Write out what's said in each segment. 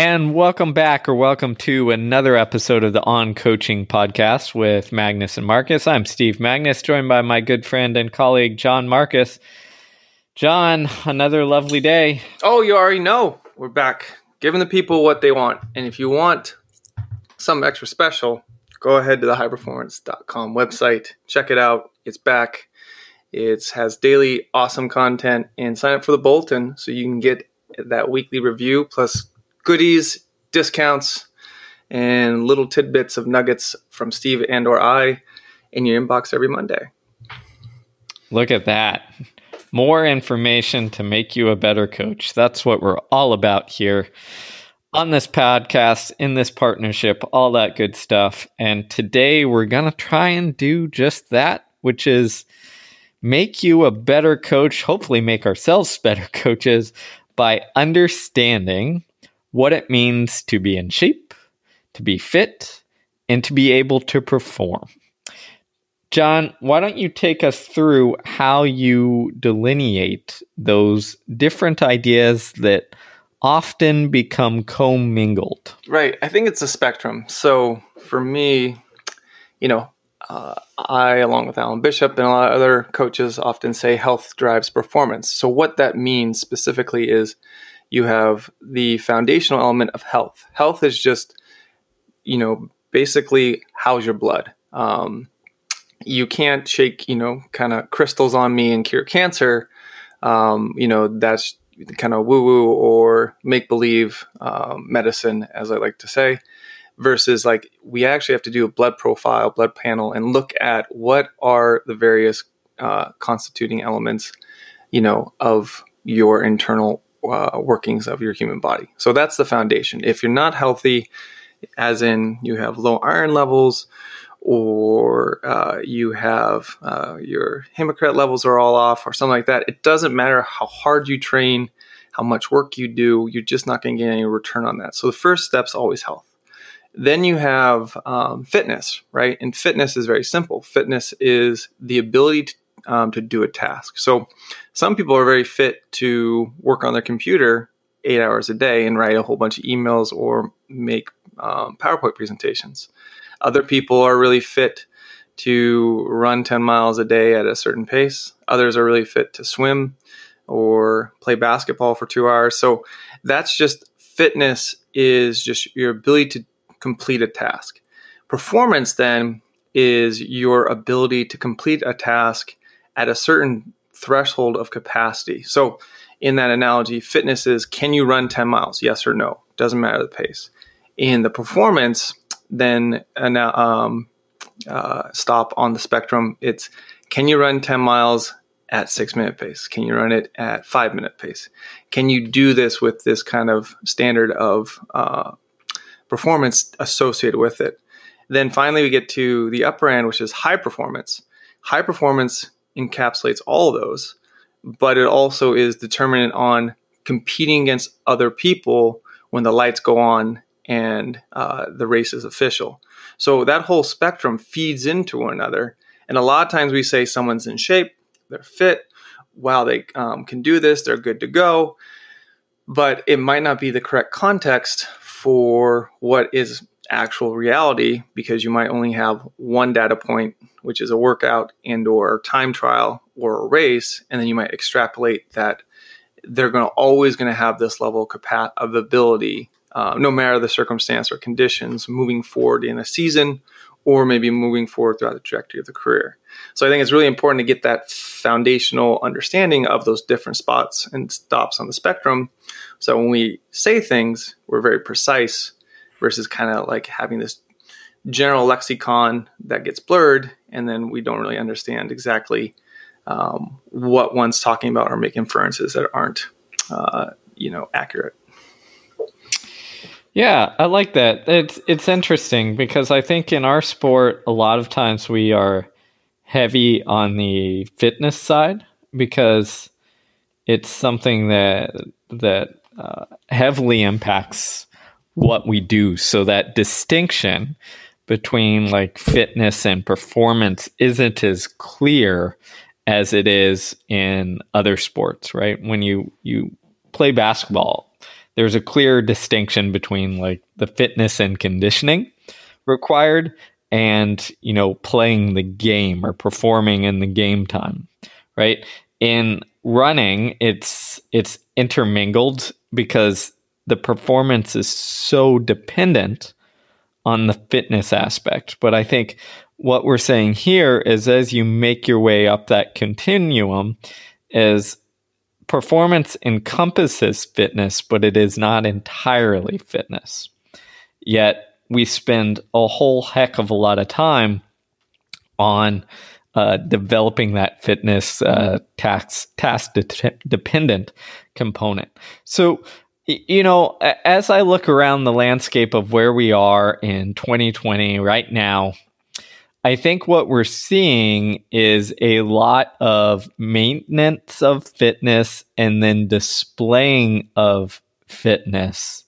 And welcome back or welcome to another episode of the On Coaching podcast with Magness and Marcus. I'm Steve Magness, joined by my good friend and colleague, Jon Marcus. Jon, another lovely day. Oh, you already know. We're back giving the people what they want. And if you want something extra special, go ahead to the highperformance.com website. Check it out. It's back. It has daily awesome content and sign up for the bulletin so you can get that weekly review plus goodies, discounts, and little tidbits of nuggets from Steve and or I in your inbox every Monday. Look at that. More information to make you a better coach. That's what we're all about here on this podcast, in this partnership, all that good stuff. And today we're going to try and do just that, which is make you a better coach, hopefully, make ourselves better coaches by understanding what it means to be in shape, to be fit, and to be able to perform. John, why don't you take us through how you delineate those different ideas that often become commingled? Right. I think it's a spectrum. So for me, you know, uh, I, along with Alan Bishop and a lot of other coaches, often say health drives performance. So what that means specifically is you have the foundational element of health. Health is just, you know, basically how's your blood. Um, you can't shake, you know, kind of crystals on me and cure cancer. Um, you know, that's kind of woo woo or make believe um, medicine, as I like to say, versus like we actually have to do a blood profile, blood panel, and look at what are the various uh, constituting elements, you know, of your internal uh, workings of your human body. So that's the foundation. If you're not healthy, as in you have low iron levels, or uh, you have uh, your hematocrit levels are all off, or something like that, it doesn't matter how hard you train, how much work you do, you're just not going to get any return on that. So the first step's always health. Then you have um, fitness, right? And fitness is very simple. Fitness is the ability to um, to do a task. So some people are very fit to work on their computer eight hours a day and write a whole bunch of emails or make um, PowerPoint presentations. Other people are really fit to run 10 miles a day at a certain pace. Others are really fit to swim or play basketball for two hours. So that's just fitness is just your ability to complete a task. Performance then is your ability to complete a task at a certain threshold of capacity. So, in that analogy, fitness is can you run 10 miles? Yes or no? Doesn't matter the pace. In the performance, then um, uh, stop on the spectrum. It's can you run 10 miles at six minute pace? Can you run it at five minute pace? Can you do this with this kind of standard of uh, performance associated with it? Then finally, we get to the upper end, which is high performance. High performance encapsulates all those, but it also is determinant on competing against other people when the lights go on and uh, the race is official. So that whole spectrum feeds into one another. And a lot of times we say someone's in shape, they're fit, wow, they um, can do this, they're good to go. But it might not be the correct context for what is actual reality because you might only have one data point which is a workout and or time trial or a race and then you might extrapolate that they're going to always going to have this level of, ability uh, no matter the circumstance or conditions moving forward in a season or maybe moving forward throughout the trajectory of the career. So i think it's really important to get that foundational understanding of those different spots and stops on the spectrum. So when we say things we're very precise versus kind of like having this general lexicon that gets blurred, and then we don't really understand exactly um, what one's talking about or make inferences that aren't, uh, you know, accurate. Yeah, I like that. It's it's interesting because I think in our sport a lot of times we are heavy on the fitness side because it's something that that uh, heavily impacts what we do. So that distinction between like fitness and performance isn't as clear as it is in other sports, right? When you you play basketball, there's a clear distinction between like the fitness and conditioning required and you know playing the game or performing in the game time right in running it's it's intermingled because the performance is so dependent on the fitness aspect but i think what we're saying here is as you make your way up that continuum is performance encompasses fitness but it is not entirely fitness yet we spend a whole heck of a lot of time on uh, developing that fitness uh, task task de- dependent component. So, you know, as I look around the landscape of where we are in 2020 right now, I think what we're seeing is a lot of maintenance of fitness and then displaying of fitness.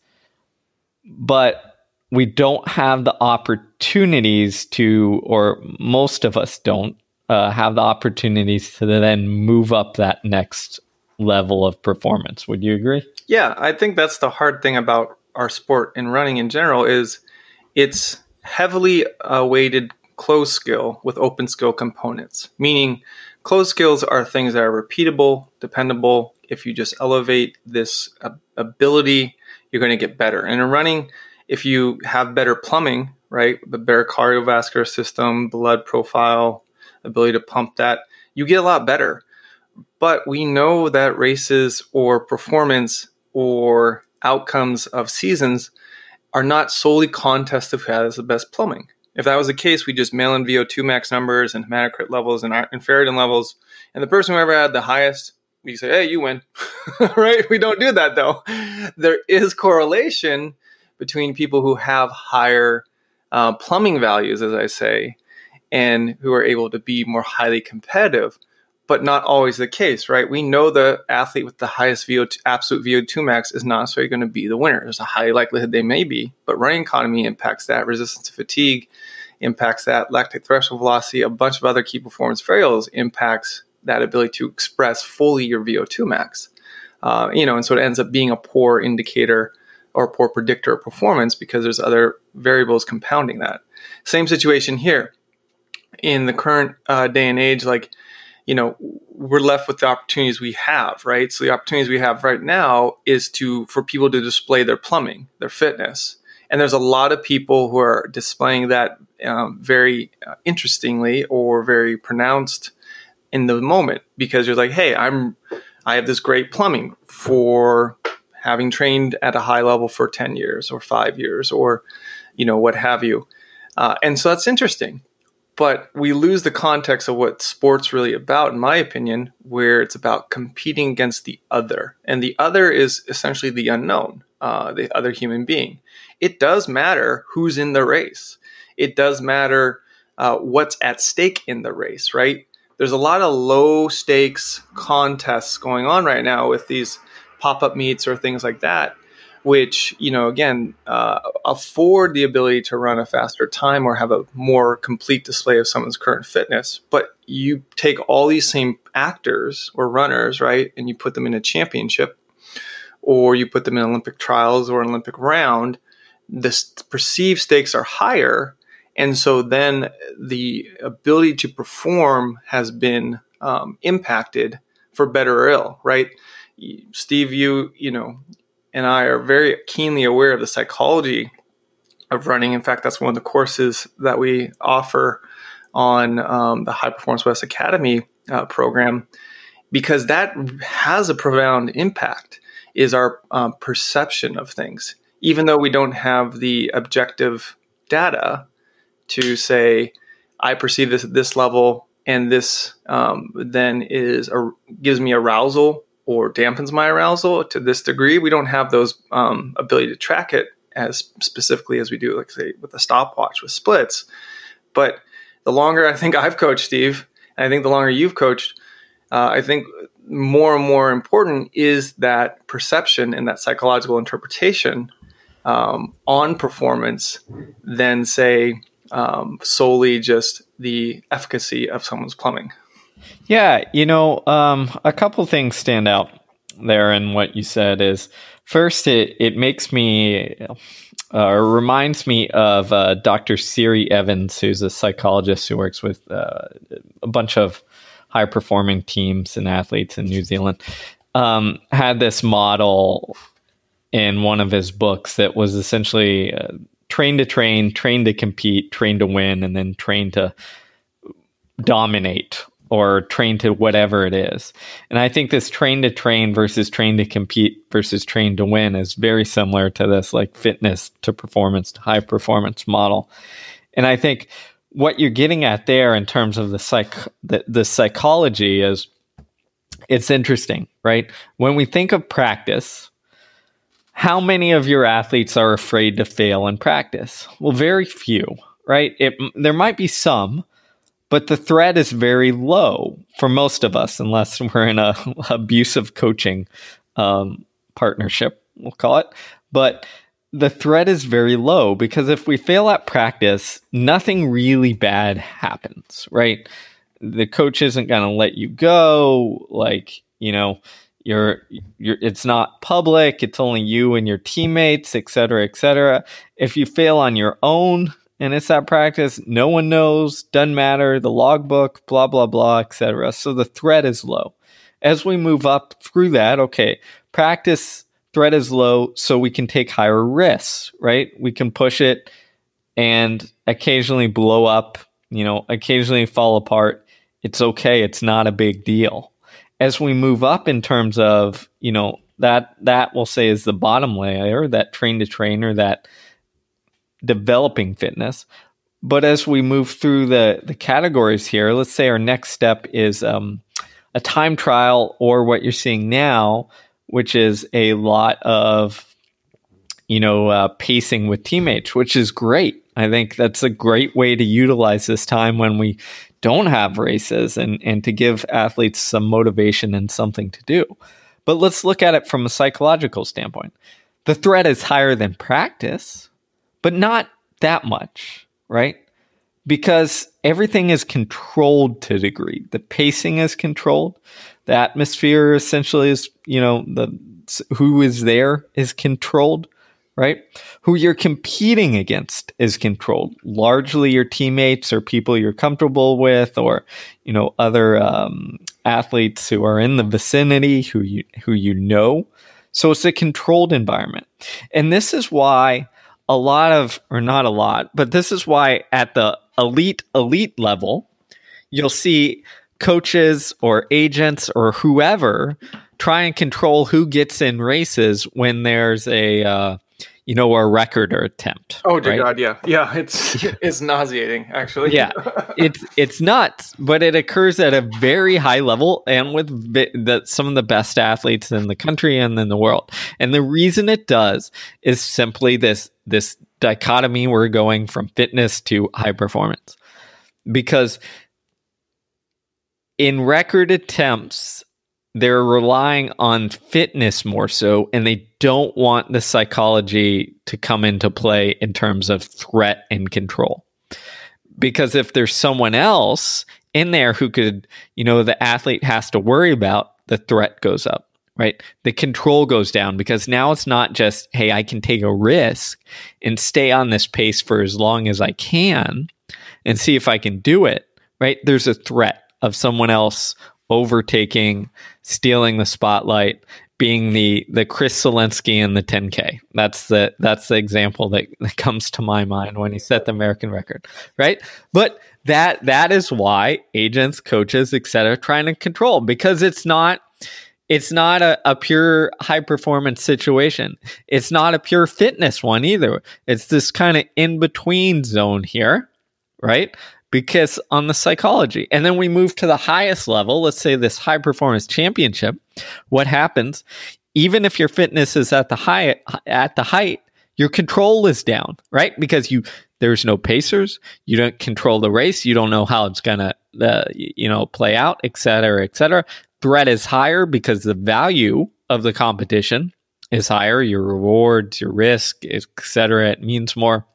But we don't have the opportunities to, or most of us don't uh, have the opportunities to then move up that next level of performance. Would you agree? Yeah, I think that's the hard thing about our sport and running in general is it's heavily uh, weighted closed skill with open skill components, meaning closed skills are things that are repeatable, dependable. If you just elevate this ability, you're going to get better. And in running, if you have better plumbing, right, the better cardiovascular system, blood profile, ability to pump that, you get a lot better. But we know that races or performance or outcomes of seasons are not solely contests of who has the best plumbing. If that was the case, we just mail in VO2 max numbers and hematocrit levels and, and ferritin levels, and the person who ever had the highest, we say, hey, you win. right? We don't do that though. There is correlation between people who have higher uh, plumbing values, as I say, and who are able to be more highly competitive, but not always the case, right? We know the athlete with the highest VO2, absolute VO2 max is not necessarily going to be the winner. There's a high likelihood they may be, but running economy impacts that, resistance to fatigue impacts that, lactate threshold velocity, a bunch of other key performance variables impacts that ability to express fully your VO2 max. Uh, you know, and so it ends up being a poor indicator or poor predictor of performance because there's other variables compounding that. Same situation here. In the current uh, day and age, like, you know, we're left with the opportunities we have, right? So the opportunities we have right now is to for people to display their plumbing, their fitness, and there's a lot of people who are displaying that um, very uh, interestingly or very pronounced in the moment because you're like, hey, I'm I have this great plumbing for having trained at a high level for 10 years or five years or, you know, what have you. Uh, and so that's interesting. But we lose the context of what sports really about, in my opinion, where it's about competing against the other. And the other is essentially the unknown, uh, the other human being. It does matter who's in the race. It does matter uh, what's at stake in the race, right? There's a lot of low stakes contests going on right now with these pop-up meets or things like that which you know again uh, afford the ability to run a faster time or have a more complete display of someone's current fitness. But you take all these same actors or runners right and you put them in a championship or you put them in olympic trials or an olympic round the perceived stakes are higher. And so then the ability to perform has been um, impacted for better or ill right? Steve, you you know, and I are very keenly aware of the psychology of running. In fact, that's one of the courses that we offer on um, the High Performance West Academy uh, program because that has a profound impact. Is our um, perception of things, even though we don't have the objective data to say, I perceive this at this level, and this um, then is a, gives me arousal or dampens my arousal to this degree. We don't have those um, ability to track it as specifically as we do, like say, with a stopwatch with splits. But the longer I think I've coached, Steve, and I think the longer you've coached, uh, I think more and more important is that perception and that psychological interpretation um, on performance than say um, solely just the efficacy of someone's plumbing. Yeah, you know, um, a couple things stand out there in what you said is First, it, it makes me, uh, reminds me of uh, Dr. Siri Evans, who's a psychologist who works with uh, a bunch of high performing teams and athletes in New Zealand. Um, had this model in one of his books that was essentially uh, train to train, train to compete, train to win, and then train to dominate or train to whatever it is. And I think this train to train versus train to compete versus train to win is very similar to this like fitness to performance to high performance model. And I think what you're getting at there in terms of the psych the, the psychology is it's interesting, right? When we think of practice, how many of your athletes are afraid to fail in practice? Well, very few, right? It, there might be some, but the threat is very low for most of us, unless we're in a abusive coaching um, partnership, we'll call it. But the threat is very low because if we fail at practice, nothing really bad happens, right? The coach isn't going to let you go. Like, you know, you're, you're, it's not public. It's only you and your teammates, et cetera, et cetera. If you fail on your own, and it's that practice. No one knows, doesn't matter, the logbook, blah, blah, blah, etc. So the threat is low. As we move up through that, okay, practice threat is low, so we can take higher risks, right? We can push it and occasionally blow up, you know, occasionally fall apart. It's okay, it's not a big deal. As we move up in terms of, you know, that that we'll say is the bottom layer, that train to trainer, that developing fitness. But as we move through the, the categories here, let's say our next step is um, a time trial or what you're seeing now, which is a lot of you know uh, pacing with teammates, which is great. I think that's a great way to utilize this time when we don't have races and and to give athletes some motivation and something to do. But let's look at it from a psychological standpoint. The threat is higher than practice, but not that much, right? Because everything is controlled to a degree. The pacing is controlled. The atmosphere essentially is, you know, the who is there is controlled, right? Who you're competing against is controlled. Largely your teammates or people you're comfortable with, or you know, other um, athletes who are in the vicinity who you who you know. So it's a controlled environment, and this is why a lot of, or not a lot, but this is why at the elite, elite level, you'll see coaches or agents or whoever try and control who gets in races when there's a, uh, you know, a record or attempt. Oh dear right? God, yeah, yeah, it's it's nauseating actually. yeah, it's it's nuts, but it occurs at a very high level and with the, some of the best athletes in the country and in the world. And the reason it does is simply this this dichotomy we're going from fitness to high performance, because in record attempts they're relying on fitness more so and they don't want the psychology to come into play in terms of threat and control. Because if there's someone else in there who could you know the athlete has to worry about the threat goes up right? The control goes down because now it's not just hey i can take a risk and stay on this pace for as long as i can and see if i can do it right? There's a threat of someone else overtaking, stealing the spotlight, being the the Chris Solinsky in the 10K. That's the that's the example that, that comes to my mind when he set the American record, right? But that that is why agents, coaches, etc., trying to control because it's not it's not a, a pure high performance situation. It's not a pure fitness one either. It's this kind of in between zone here, right? Because on the psychology. And then we move to the highest level, let's say this high performance championship. What happens? Even if your fitness is at the high at the height, your control is down, right? Because you there's no pacers, you don't control the race, you don't know how it's gonna uh, you know play out, et cetera, et cetera. Threat is higher because the value of the competition is higher. Your rewards, your risk, et cetera, it means more.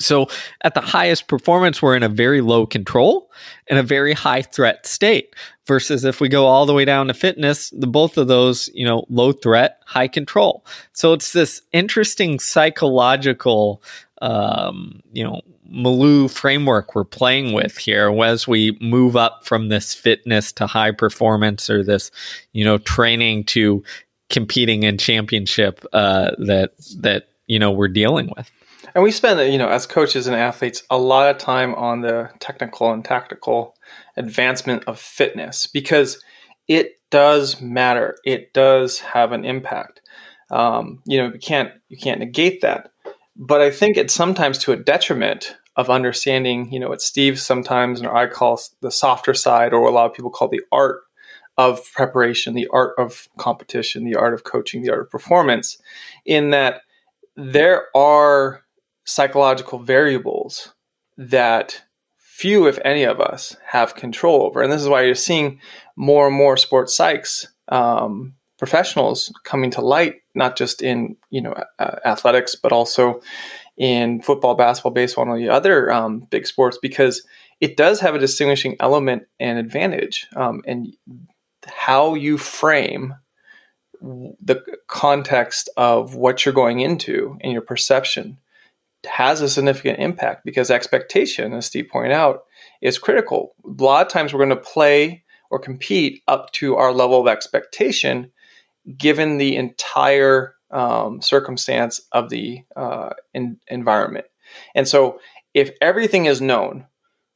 So at the highest performance, we're in a very low control and a very high threat state. Versus if we go all the way down to fitness, the both of those, you know, low threat, high control. So it's this interesting psychological, um, you know, Malou framework we're playing with here as we move up from this fitness to high performance or this, you know, training to competing in championship uh, that that you know we're dealing with. And we spend, you know, as coaches and athletes, a lot of time on the technical and tactical advancement of fitness because it does matter. It does have an impact. Um, you know, you can't you can't negate that. But I think it's sometimes to a detriment of understanding, you know, what Steve sometimes or I call the softer side, or a lot of people call the art of preparation, the art of competition, the art of coaching, the art of performance, in that there are psychological variables that few, if any of us, have control over. And this is why you're seeing more and more sports psychs, um, professionals coming to light, not just in you know athletics, but also in football, basketball, baseball, and the other um, big sports, because it does have a distinguishing element and advantage. Um, and how you frame the context of what you're going into and your perception has a significant impact because expectation, as Steve pointed out, is critical. A lot of times we're going to play or compete up to our level of expectation given the entire um, circumstance of the uh, in, environment. And so if everything is known,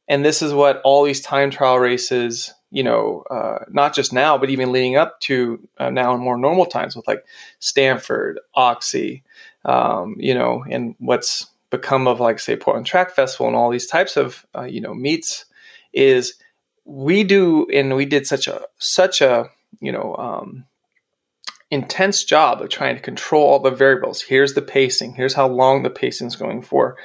and this is what all these time trial races, you know, uh, not just now, but even leading up to uh, now in more normal times with like Stanford, Oxy, um, you know, and what's become of like say Portland Track Festival and all these types of uh, you know meets is we do and we did such a such a you know um, intense job of trying to control all the variables. Here's the pacing. Here's how long the pacing is going for.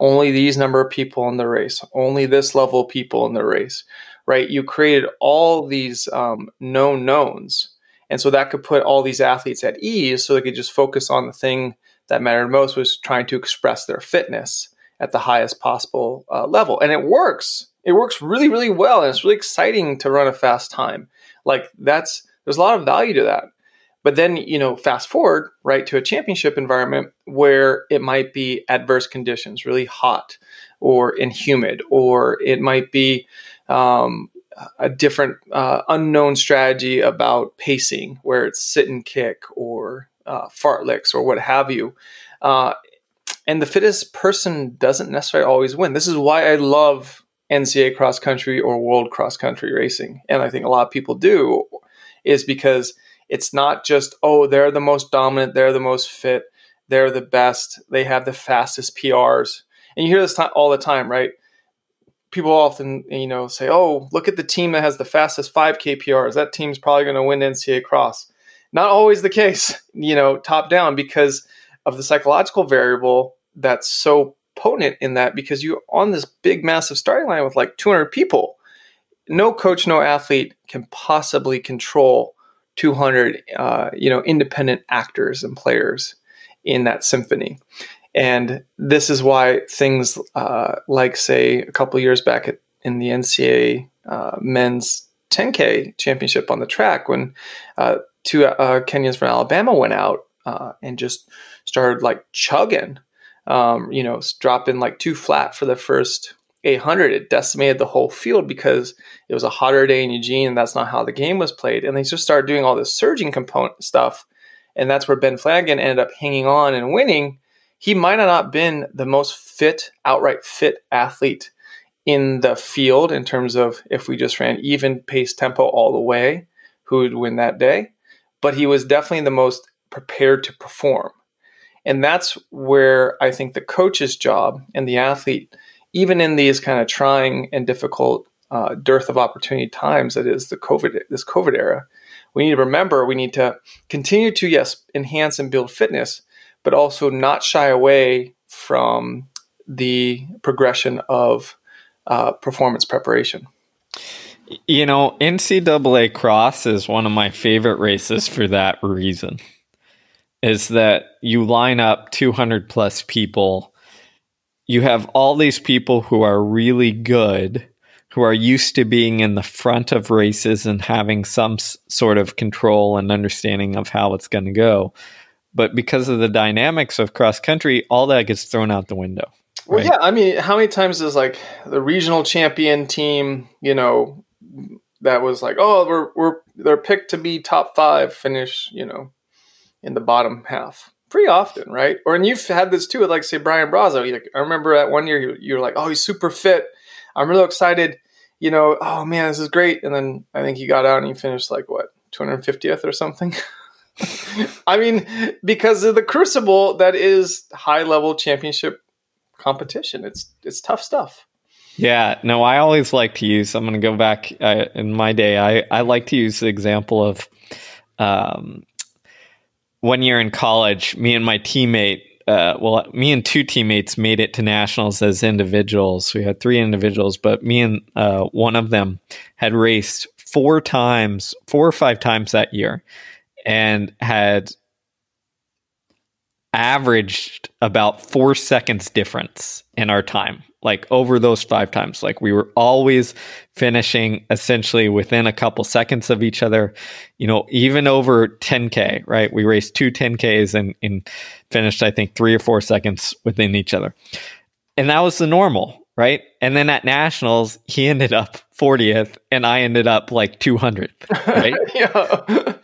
Only these number of people in the race. Only this level of people in the race. Right? You created all these um, known knowns, and so that could put all these athletes at ease, so they could just focus on the thing that mattered most was trying to express their fitness at the highest possible uh, level. And it works. It works really, really well. And it's really exciting to run a fast time. Like that's, there's a lot of value to that. But then, you know, fast forward, right, to a championship environment where it might be adverse conditions, really hot or in humid, or it might be um, a different uh, unknown strategy about pacing where it's sit and kick or uh, fartleks or what have you. Uh, and the fittest person doesn't necessarily always win. This is why I love NCAA cross country or world cross country racing. And I think a lot of people do, is because it's not just, oh, they're the most dominant, they're the most fit, they're the best, they have the fastest PRs. And you hear this all the time, right? People often, you know, say, "Oh, look at the team that has the fastest 5K PRs. That team's probably going to win NCAA cross." Not always the case, you know, top down because of the psychological variable that's so potent in that because you're on this big, massive starting line with like 200 people. No coach, no athlete can possibly control 200, uh, you know, independent actors and players in that symphony. And this is why things uh, like, say, a couple years back at, in the NCAA uh, men's 10K championship on the track, when uh, two uh, Kenyans from Alabama went out uh, and just started like chugging, um, you know, dropping like two flat for the first 800. It decimated the whole field because it was a hotter day in Eugene and that's not how the game was played. And they just started doing all this surging component stuff. And that's where Ben Flanagan ended up hanging on and winning. He might not have been the most fit, outright fit athlete in the field in terms of if we just ran even pace tempo all the way, who would win that day but he was definitely the most prepared to perform. And that's where I think the coach's job and the athlete, even in these kind of trying and difficult uh, dearth of opportunity times that is the COVID this COVID era, we need to remember we need to continue to yes enhance and build fitness, but also not shy away from the progression of uh, performance preparation. You know, NCAA Cross is one of my favorite races for that reason. Is that you line up 200 plus people, you have all these people who are really good who are used to being in the front of races and having some s- sort of control and understanding of how it's going to go. But because of the dynamics of cross country, all that gets thrown out the window. Well, right? yeah. I mean, how many times is like the regional champion team, you know, that was like, oh, we're we're they're picked to be top five, finish, you know, in the bottom half. Pretty often, right? Or and you've had this too with like say Brian Brazo. You, I remember that one year you, you were like, oh, he's super fit. I'm really excited. You know, oh man, this is great. And then I think he got out and he finished like what 250th or something. I mean, because of the crucible that is high level championship competition. It's it's tough stuff. Yeah, no, I always like to use. I'm going to go back uh, in my day. I I like to use the example of um, one year in college. Me and my teammate, uh, well, me and two teammates made it to nationals as individuals. We had three individuals, but me and uh, one of them had raced four times, four or five times that year, and had averaged about four seconds difference in our time like over those five times. Like we were always finishing essentially within a couple seconds of each other you know even over 10k right? We raced two 10ks and, and finished i think three or four seconds within each other. And that was the normal right and then at nationals he ended up 40th and i ended up like 200th right yeah.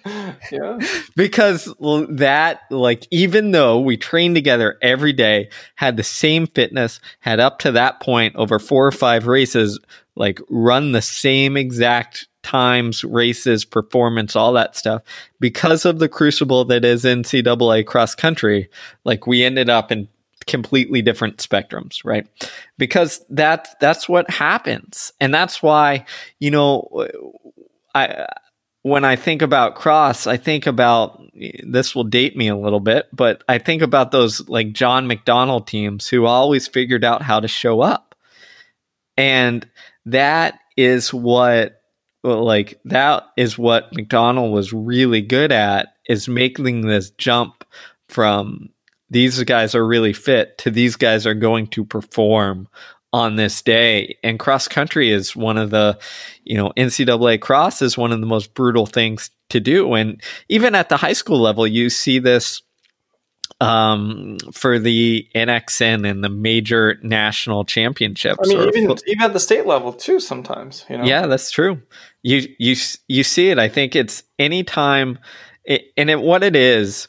yeah. because that like even though we trained together every day had the same fitness had up to that point over four or five races like run the same exact times races performance all that stuff because of the crucible that is ncaa cross country like we ended up in completely different spectrums right because that that's what happens and that's why you know i when I think about cross, I think about this will date me a little bit, but I think about those like John McDonnell teams who always figured out how to show up. And that is what like that is what McDonnell was really good at is making this jump from these guys are really fit to these guys are going to perform on this day. And cross country is one of the, you know, NCAA cross is one of the most brutal things to do. And even at the high school level, you see this um, for the NXN and the major national championships. I mean, even even at the state level too. Sometimes, you know. Yeah, that's true. You you you see it. I think it's anytime, it, and it, what it is,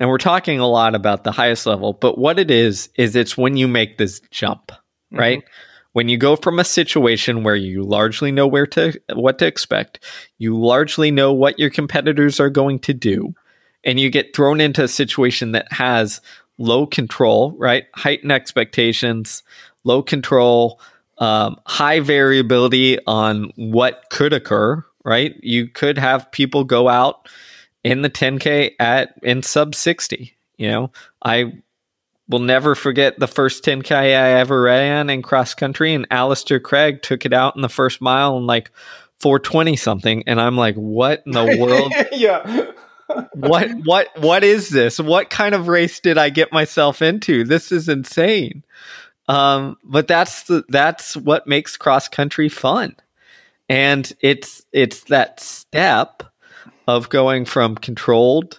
and we're talking a lot about the highest level, but what it is is it's when you make this jump right? Mm-hmm. When you go from a situation where you largely know where to what to expect, you largely know what your competitors are going to do, and you get thrown into a situation that has low control, right? Heightened expectations, low control, um, high variability on what could occur, right? You could have people go out in the 10K at in sub 60. You know, I will never forget the first 10K I ever ran in cross country, and Alistair Cragg took it out in the first mile in like 420 something. And I'm like, what in the world? yeah. what what what is this? What kind of race did I get myself into? This is insane. Um, but that's the that's what makes cross country fun. And it's it's that step of going from controlled,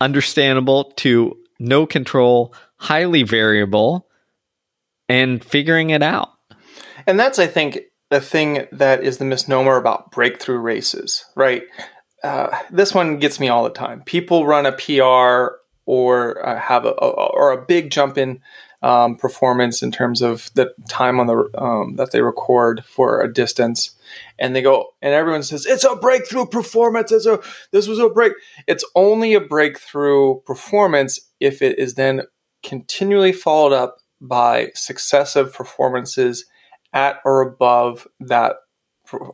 understandable to no control, highly variable, and figuring it out. And that's, I think, the thing that is the misnomer about breakthrough races, right? Uh, this one gets me all the time. People run a PR or uh, have a, a, or a big jump in um, performance in terms of the time on the um, that they record for a distance, and they go and everyone says it's a breakthrough performance. It's a this was a break. It's only a breakthrough performance if it is then continually followed up by successive performances at or above that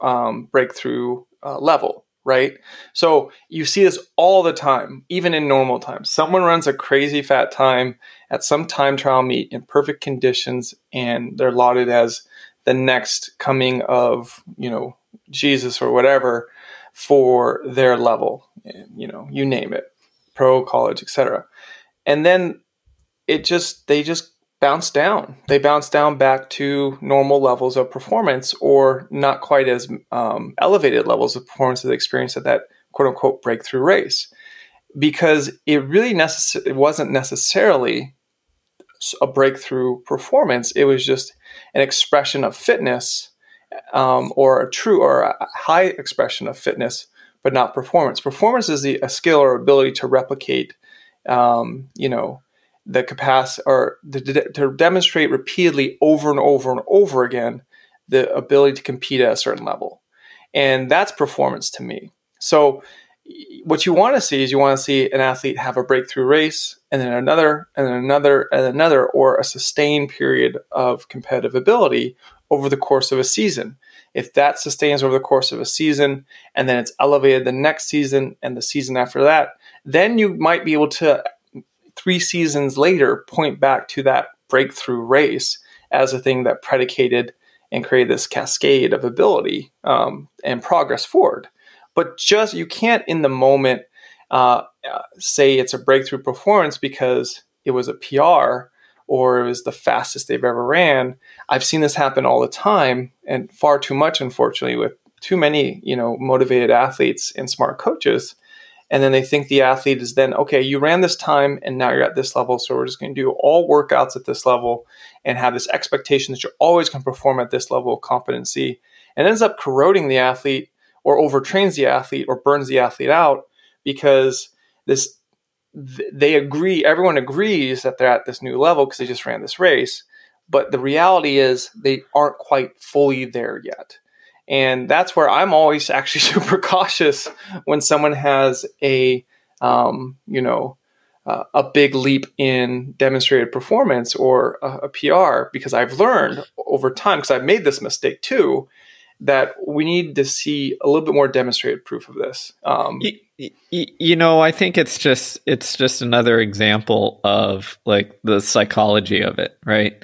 um, breakthrough uh, level right? So you see this all the time, even in normal times. Someone runs a crazy fat time at some time trial meet in perfect conditions, and they're lauded as the next coming of, you know, Jesus or whatever for their level, you know, you name it, pro, college, etc. And then it just they just bounce down. They bounce down back to normal levels of performance or not quite as um, elevated levels of performance as they experienced at that quote unquote breakthrough race. Because it really necess- it wasn't necessarily a breakthrough performance, it was just an expression of fitness um, or a true or a high expression of fitness, but not performance. Performance is the, a skill or ability to replicate, um, you know, the capacity or to, to demonstrate repeatedly over and over and over again the ability to compete at a certain level. And that's performance to me. So, what you want to see is you want to see an athlete have a breakthrough race and then another and then another and another or a sustained period of competitive ability over the course of a season. If that sustains over the course of a season and then it's elevated the next season and the season after that, then you might be able to three seasons later point back to that breakthrough race as a thing that predicated and created this cascade of ability um, and progress forward. But just you can't in the moment uh, say it's a breakthrough performance because it was a PR or it was the fastest they've ever ran. I've seen this happen all the time and far too much, unfortunately, with too many you know motivated athletes and smart coaches and then they think the athlete is then okay you ran this time and now you're at this level so we're just going to do all workouts at this level and have this expectation that you're always going to perform at this level of competency and ends up corroding the athlete or overtrains the athlete or burns the athlete out because this they agree everyone agrees that they're at this new level because they just ran this race but the reality is they aren't quite fully there yet. And that's where I'm always actually super cautious when someone has a, um, you know, uh, a big leap in demonstrated performance or a, a PR, because I've learned over time, because I've made this mistake too, that we need to see a little bit more demonstrated proof of this. Um, you, you know, I think it's just it's just another example of like the psychology of it, right?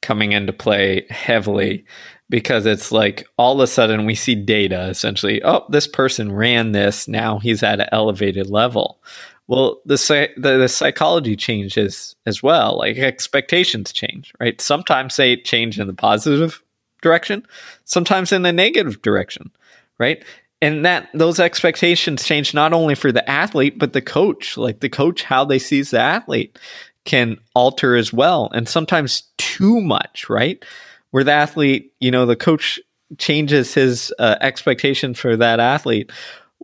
Coming into play heavily because it's like all of a sudden we see data essentially oh this person ran this now he's at an elevated level well the, the, the psychology changes as well like expectations change right sometimes they change in the positive direction sometimes in the negative direction right and that those expectations change not only for the athlete but the coach like the coach how they sees the athlete can alter as well and sometimes too much right where the athlete, you know, the coach changes his uh, expectation for that athlete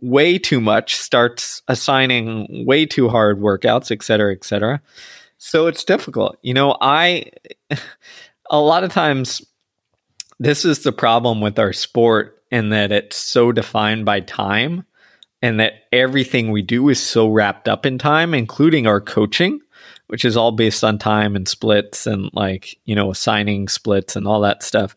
way too much, starts assigning way too hard workouts, et cetera, et cetera. So it's difficult. You know, I, a lot of times, this is the problem with our sport in that it's so defined by time and that everything we do is so wrapped up in time, including our coaching which is all based on time and splits and like you know assigning splits and all that stuff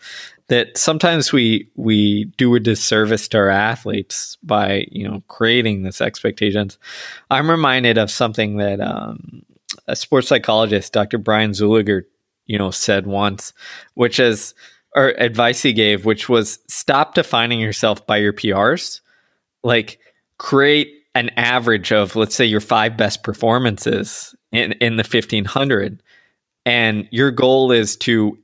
that sometimes we we do a disservice to our athletes by you know creating this expectations. I'm reminded of something that um, a sports psychologist dr brian zuleger you know said once which is or advice he gave which was stop defining yourself by your prs like create an average of let's say your five best performances in, in the 1500 and your goal is to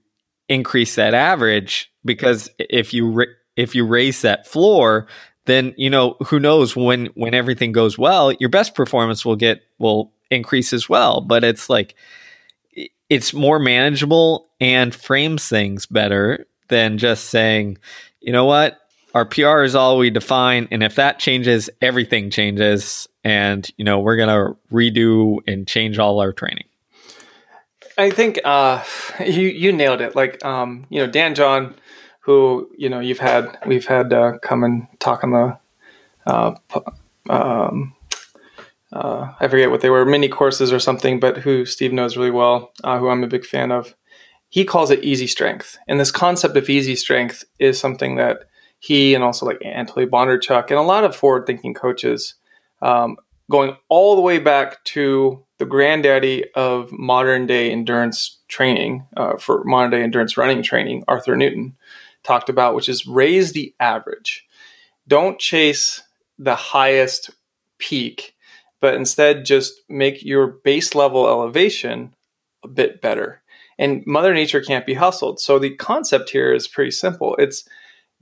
increase that average because if you if you raise that floor then you know who knows when when everything goes well your best performance will get will increase as well. But it's like it's more manageable and frames things better than just saying you know what our PR is all we define, and if that changes, everything changes, and you know we're gonna redo and change all our training. I think uh, you you nailed it. Like um, you know Dan John, who you know you've had we've had uh, come and talk on the uh, um, uh, I forget what they were mini courses or something, but who Steve knows really well, uh, who I'm a big fan of. He calls it easy strength, and this concept of easy strength is something that he and also like Anatoly Bondarchuk and a lot of forward thinking coaches um, going all the way back to the granddaddy of modern day endurance training uh, for modern day endurance running training, Arthur Newton, talked about, which is raise the average. Don't chase the highest peak, but instead just make your base level elevation a bit better. And Mother Nature can't be hustled. So the concept here is pretty simple. It's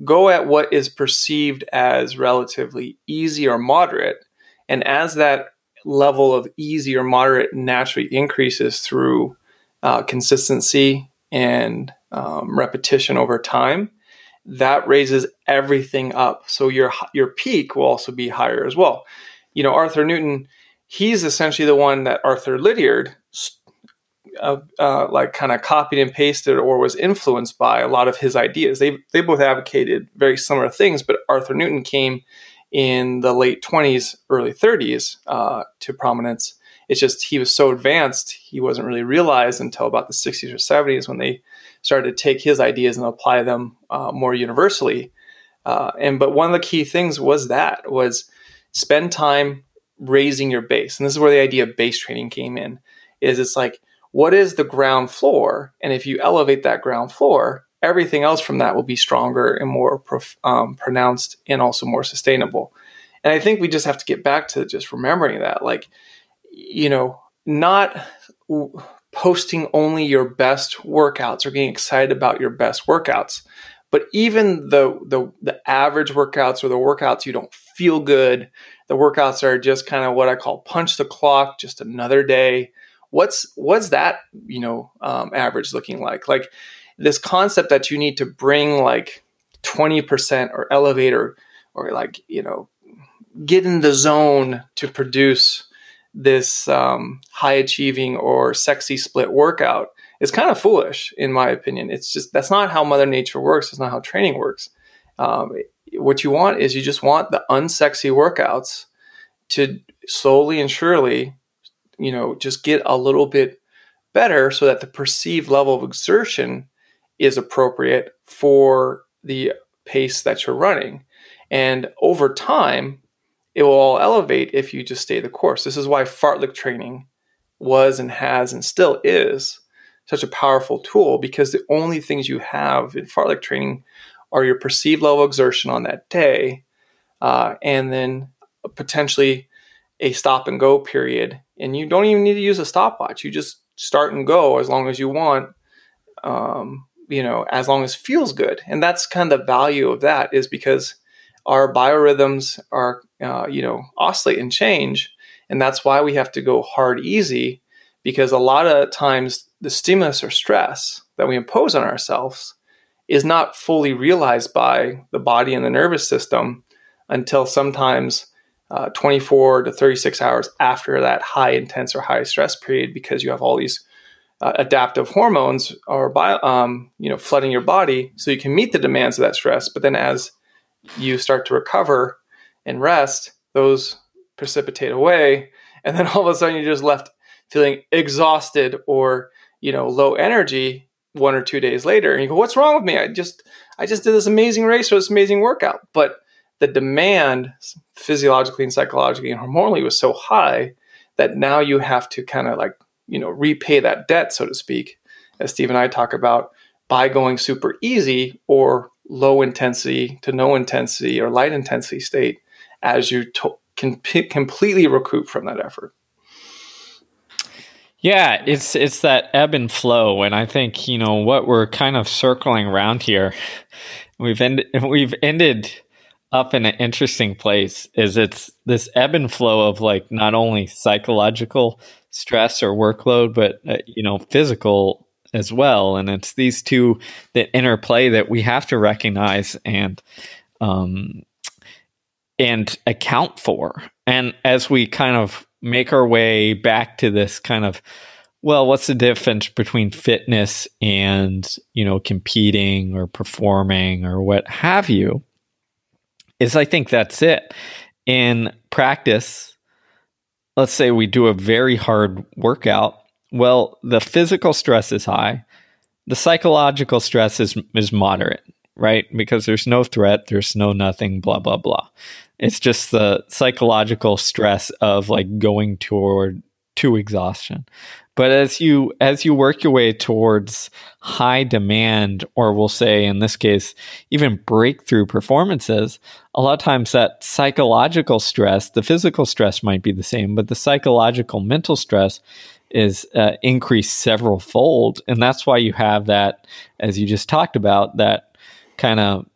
go at what is perceived as relatively easy or moderate. And as that level of easy or moderate naturally increases through uh, consistency and um, repetition over time, that raises everything up. So your your peak will also be higher as well. You know, Arthur Newton, he's essentially the one that Arthur Lydiard uh, uh, like kind of copied and pasted or was influenced by a lot of his ideas. They they both advocated very similar things, but Arthur Newton came in the late 20s, early 30s uh, to prominence. It's just he was so advanced, he wasn't really realized until about the 60s or 70s when they started to take his ideas and apply them uh, more universally. Uh, and but one of the key things was that was spend time raising your base, and this is where the idea of base training came in. Is it's like what is the ground floor, and if you elevate that ground floor, everything else from that will be stronger and more prof- um, pronounced and also more sustainable. And I think we just have to get back to just remembering that, like, you know, not posting only your best workouts or getting excited about your best workouts, but even the the, the average workouts or the workouts you don't feel good, the workouts are just kind of what I call punch the clock, just another day. What's what's that you know um, average looking like? Like this concept that you need to bring like 20% or elevate or, or like, you know, get in the zone to produce this um, high achieving or sexy split workout is kind of foolish, in my opinion. It's just that's not how Mother Nature works. It's not how training works. Um, what you want is you just want the unsexy workouts to slowly and surely, you know, just get a little bit better so that the perceived level of exertion is appropriate for the pace that you're running. And over time, it will all elevate if you just stay the course. This is why fartlek training was and has and still is such a powerful tool because the only things you have in fartlek training are your perceived level of exertion on that day uh, and then potentially a stop and go period. And you don't even need to use a stopwatch. You just start and go as long as you want um, you know, as long as feels good. And that's kind of the value of that is because our biorhythms are, uh, you know, oscillate and change. And that's why we have to go hard easy because a lot of times the stimulus or stress that we impose on ourselves is not fully realized by the body and the nervous system until sometimes uh, 24 to 36 hours after that high intense or high stress period because you have all these uh, adaptive hormones are bio, um, you know flooding your body so you can meet the demands of that stress. But then as you start to recover and rest those precipitate away. And then all of a sudden you're just left feeling exhausted or you know low energy one or two days later and you go what's wrong with me i just i just did this amazing race or this amazing workout but the demand physiologically and psychologically and hormonally was so high that now you have to kind of like you know repay that debt, so to speak, as Steve and I talk about, by going super easy or low intensity to no intensity or light intensity state as you to- can p- completely recoup from that effort. Yeah, it's it's that ebb and flow, and I think you know what we're kind of circling around here. We've ended we've ended up in an interesting place. Is it's this ebb and flow of like not only psychological stress or workload, but uh, you know, physical as well. And it's these two that interplay that we have to recognize and um, and account for. And as we kind of make our way back to this kind of well, what's the difference between fitness and, you know, competing or performing or what have you? Is I think that's it. In practice, let's say we do a very hard workout. Well, the physical stress is high. The psychological stress is is moderate, right? Because there's no threat, there's no nothing, blah blah blah. It's just the psychological stress of like going toward to exhaustion. But as you as you work your way towards high demand, or we'll say in this case, even breakthrough performances, a lot of times that psychological stress, the physical stress might be the same, but the psychological mental stress is uh, increased several fold, and that's why you have that, as you just talked about, that kind of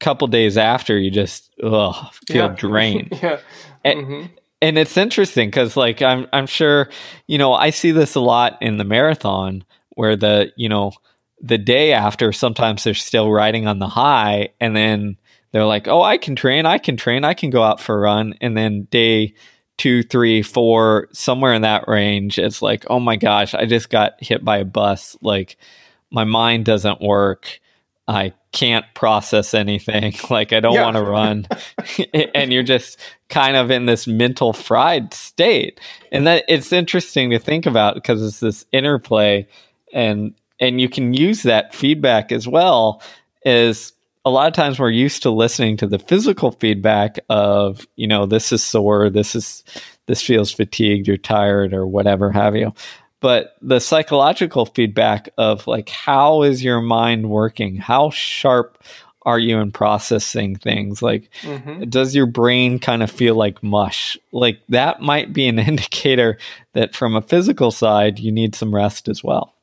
couple days after you just ugh, feel Yeah. drained. yeah. And, Mhm. and it's interesting because like I'm I'm sure you know I see this a lot in the marathon where the you know the day after sometimes they're still riding on the high and then they're like oh I can train I can train I can go out for a run and then day two three four somewhere in that range it's like oh my gosh I just got hit by a bus like my mind doesn't work I can't process anything. Like I don't Yeah. want to run and you're just kind of in this mental fried state. And that it's interesting to think about because it's this interplay and and you can use that feedback as well is a lot of times we're used to listening to the physical feedback of you know this is sore. This is this feels fatigued. You're tired or whatever have you but the psychological feedback of like how is your mind working how sharp are you in processing things like Mhm. does your brain kind of feel like mush like that might be an indicator that from a physical side you need some rest as well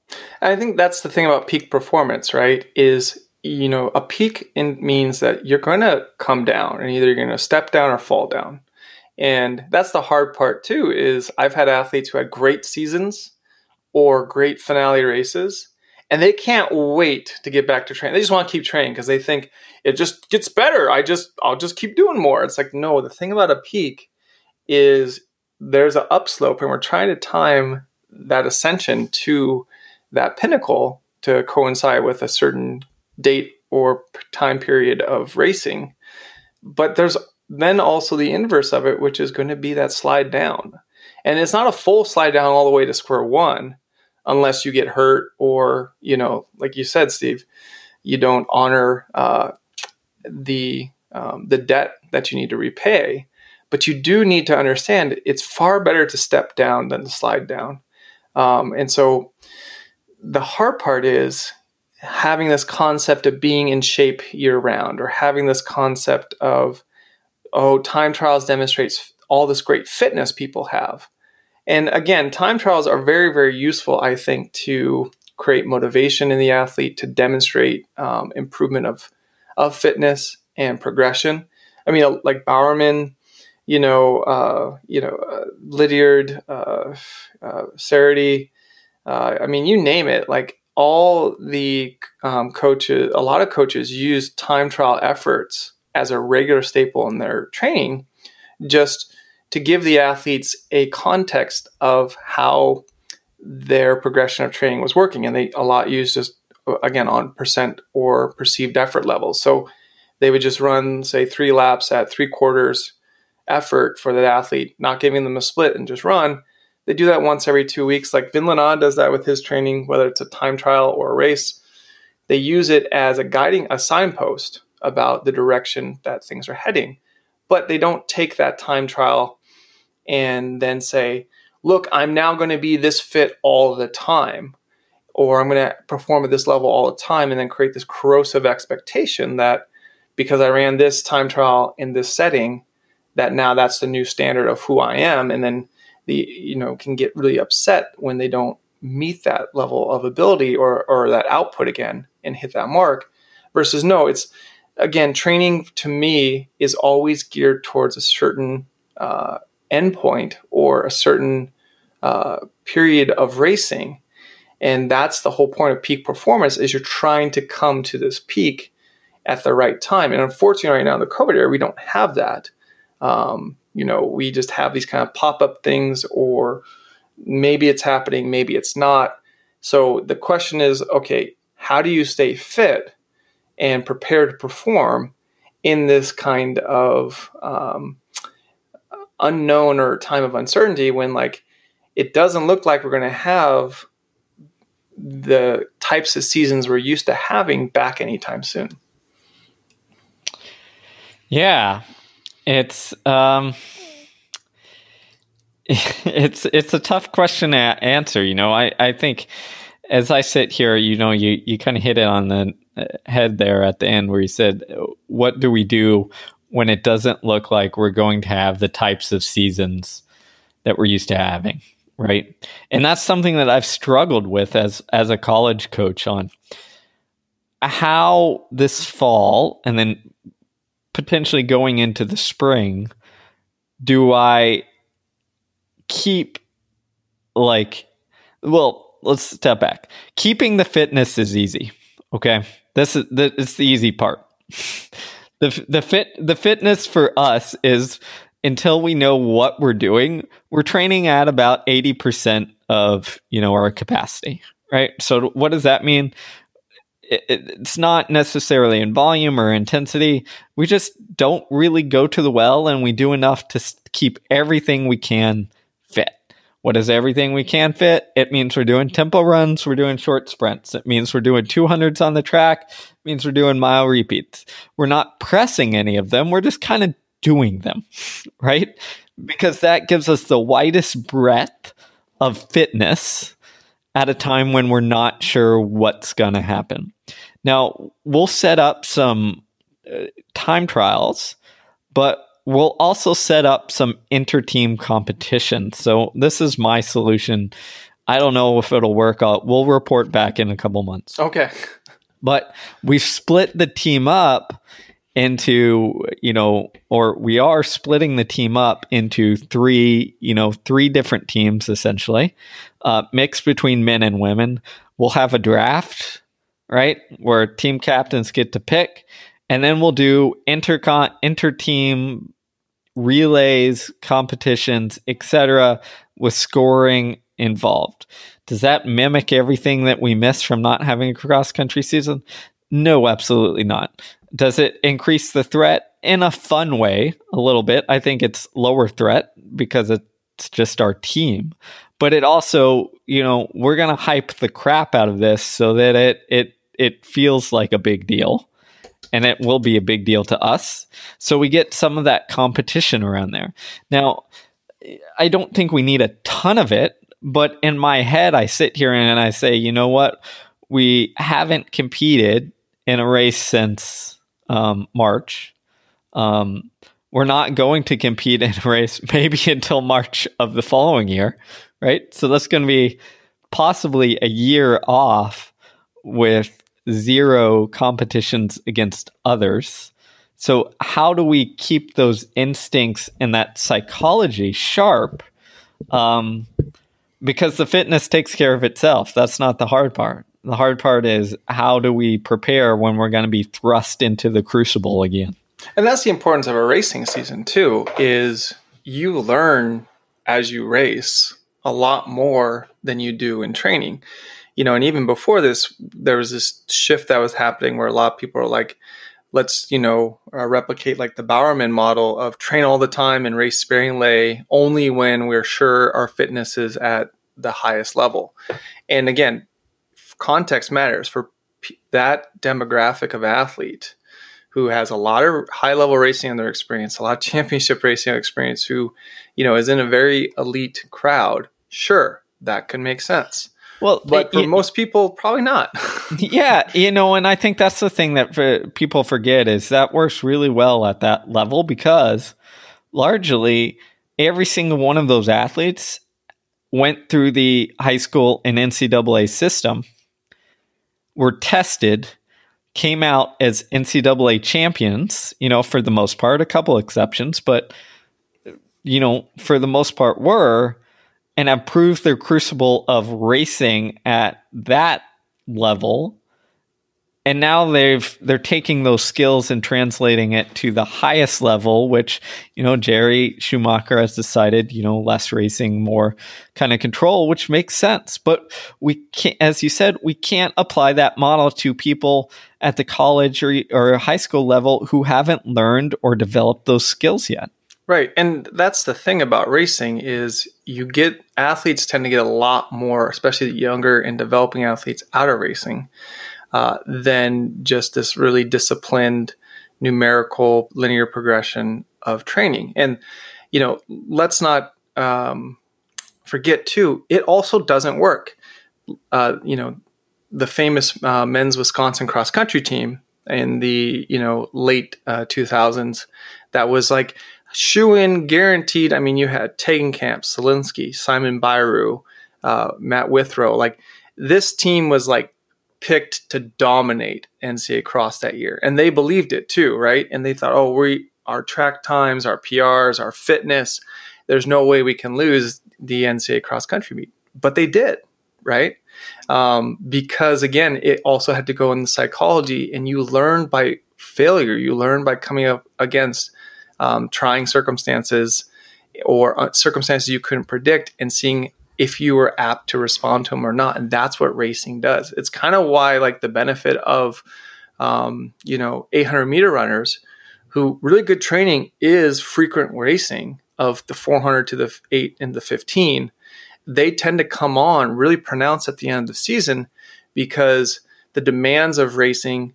I think that's the thing about peak performance, right? Is you know a peak in, means that you're going to come down, and either you're going to step down or fall down, and that's the hard part too. Is I've had athletes who had great seasons or great finale races, and they can't wait to get back to training. They just want to keep training because they think it just gets better. I just I'll just keep doing more. It's like no, the thing about a peak is there's an upslope, and we're trying to time that ascension to that pinnacle to coincide with a certain date or time period of racing. But there's then also the inverse of it, which is going to be that slide down. And it's not a full slide down all the way to square one unless you get hurt or, you know, like you said, Steve, you don't honor uh, the, um, the debt that you need to repay. But you do need to understand it's far better to step down than to slide down. Um, and so the hard part is having this concept of being in shape year round or having this concept of oh time trials demonstrates all this great fitness people have and again time trials are very very useful i think to create motivation in the athlete to demonstrate um, improvement of of fitness and progression i mean like bowerman you know uh, you know uh, lydiard uh, uh, Cerutty, uh, I mean, you name it. Like all the um, coaches, a lot of coaches use time trial efforts as a regular staple in their training, just to give the athletes a context of how their progression of training was working. And they a lot use just again on percent or perceived effort levels. So they would just run, say, three laps at three quarters effort for the athlete, not giving them a split and just run they do that once every two weeks. Like Vinland ah does that with his training, whether it's a time trial or a race. They use it as a guiding, a signpost about the direction that things are heading. But they don't take that time trial and then say, look, I'm now going to be this fit all the time, or I'm going to perform at this level all the time, and then create this corrosive expectation that because I ran this time trial in this setting, that now that's the new standard of who I am. And then the you know can get really upset when they don't meet that level of ability or or that output again and hit that mark versus no it's again training to me is always geared towards a certain uh, endpoint or a certain uh, period of racing. And that's the whole point of peak performance is you're trying to come to this peak at the right time. And unfortunately right now in the covid era we don't have that. Um, you know, we just have these kind of pop up things, or maybe it's happening, maybe it's not. So the question is okay, how do you stay fit and prepare to perform in this kind of um, unknown or time of uncertainty when, like, it doesn't look like we're going to have the types of seasons we're used to having back anytime soon? Yeah, it's um, it's it's a tough question to answer. You know, I I think as I sit here, you know, you you kind of hit it on the head there at the end where you said, "What do we do when it doesn't look like we're going to have the types of seasons that we're used to having?" right? And that's something that I've struggled with as as a college coach on how this fall and then potentially going into the spring do I keep like well, let's step back. Keeping the fitness is easy. Okay? This is the, it's the easy part. the the fit the fitness for us is until we know what we're doing, we're training at about 80% of, you know, our capacity, right? So what does that mean? It, it's not necessarily in volume or intensity. We just don't really go to the well and we do enough to keep everything we can fit. What is everything we can fit? It means we're doing tempo runs, we're doing short sprints. It means we're doing 200s on the track, it means we're doing mile repeats. We're not pressing any of them, we're just kind of doing them, right? Because that gives us the widest breadth of fitness at a time when we're not sure what's going to happen. Now, we'll set up some uh, time trials, but we'll also set up some inter-team competition. So this is my solution. I don't know if it'll work out. We'll report back in a couple months. Okay. But we've split the team up into, you know, or we are splitting the team up into three, you know, three different teams essentially, uh, mixed between men and women. We'll have a draft, right, where team captains get to pick, and then we'll do intercon inter-team relays, competitions, etc., with scoring involved. Does that mimic everything that we miss from not having a cross country season? No, absolutely not. Does it increase the threat in a fun way a little bit? I think it's lower threat because it's just our team. But it also, you know, we're going to hype the crap out of this so that it it it feels like a big deal and it will be a big deal to us. So we get some of that competition around there. Now, I don't think we need a ton of it, but in my head, I sit here and I say, you know what? We haven't competed in a race since um, March. Um, we're not going to compete in a race maybe until March of the following year, right? So that's going to be possibly a year off with zero competitions against others. So, how do we keep those instincts and that psychology sharp? Um, because the fitness takes care of itself. That's not the hard part. The hard part is how do we prepare when we're going to be thrust into the crucible again? And that's the importance of a racing season too is you learn as you race a lot more than you do in training you know, and even before this, there was this shift that was happening where a lot of people are like, let's, you know, uh, replicate like the Bowerman model of train all the time and race sparingly only when we're sure our fitness is at the highest level. And again, context matters for p- that demographic of athlete who has a lot of high level racing in their experience, a lot of championship racing experience, who, you know, is in a very elite crowd. Sure, that can make sense. Well, but for most people, probably not. yeah, you know, and I think that's the thing that people forget is that works really well at that level because largely every single one of those athletes went through the high school and NCAA system, were tested, came out as NCAA champions, you know, for the most part, a couple exceptions, but, you know, for the most part were and have proved their crucible of racing at that level. And now they've they're taking those skills and translating it to the highest level which you know jerry schumacher has decided you know less racing more kind of control which makes sense. But we can't as you said we can't apply that model to people at the college or, or high school level who haven't learned or developed those skills yet Right. And that's the thing about racing is you get athletes tend to get a lot more, especially younger and developing athletes out of racing uh, than just this really disciplined numerical linear progression of training. And, you know, let's not um, forget too, it also doesn't work. Uh, you know, the famous uh, men's Wisconsin cross country team in the, you know, late 2000s uh, that was like shoe in guaranteed. I mean, you had Tegenkamp, Solinsky, Simon Bairu, uh, Matt Withrow. Like this team was like picked to dominate NCAA cross that year, and they believed it too, right? And they thought, oh, we our track times, our PRs, our fitness. There's no way we can lose the NCAA cross country meet, but they did, right? Um, because again, it also had to go in the psychology, and you learn by failure. You learn by coming up against um, trying circumstances or uh, circumstances you couldn't predict and seeing if you were apt to respond to them or not. And that's what racing does. It's kind of why, like, the benefit of, um, you know, 800 meter runners who really good training is frequent racing of the 400 to the 8 and the 15. They tend to come on really pronounced at the end of the season because the demands of racing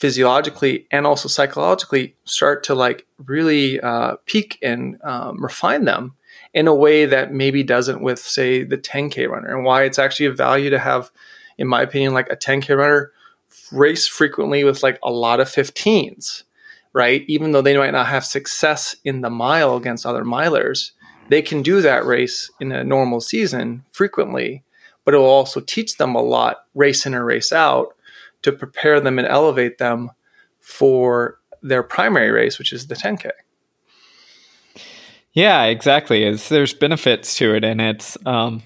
physiologically and also psychologically start to like really uh, peak and um, refine them in a way that maybe doesn't with say the 10k runner. And why it's actually a value to have in my opinion like a 10k runner race frequently with like a lot of 15s right? Even though they might not have success in the mile against other milers they can do that race in a normal season frequently but it will also teach them a lot race in or race out to prepare them and elevate them for their primary race, which is the 10K. Yeah, exactly. It's, there's benefits to it, and it's um,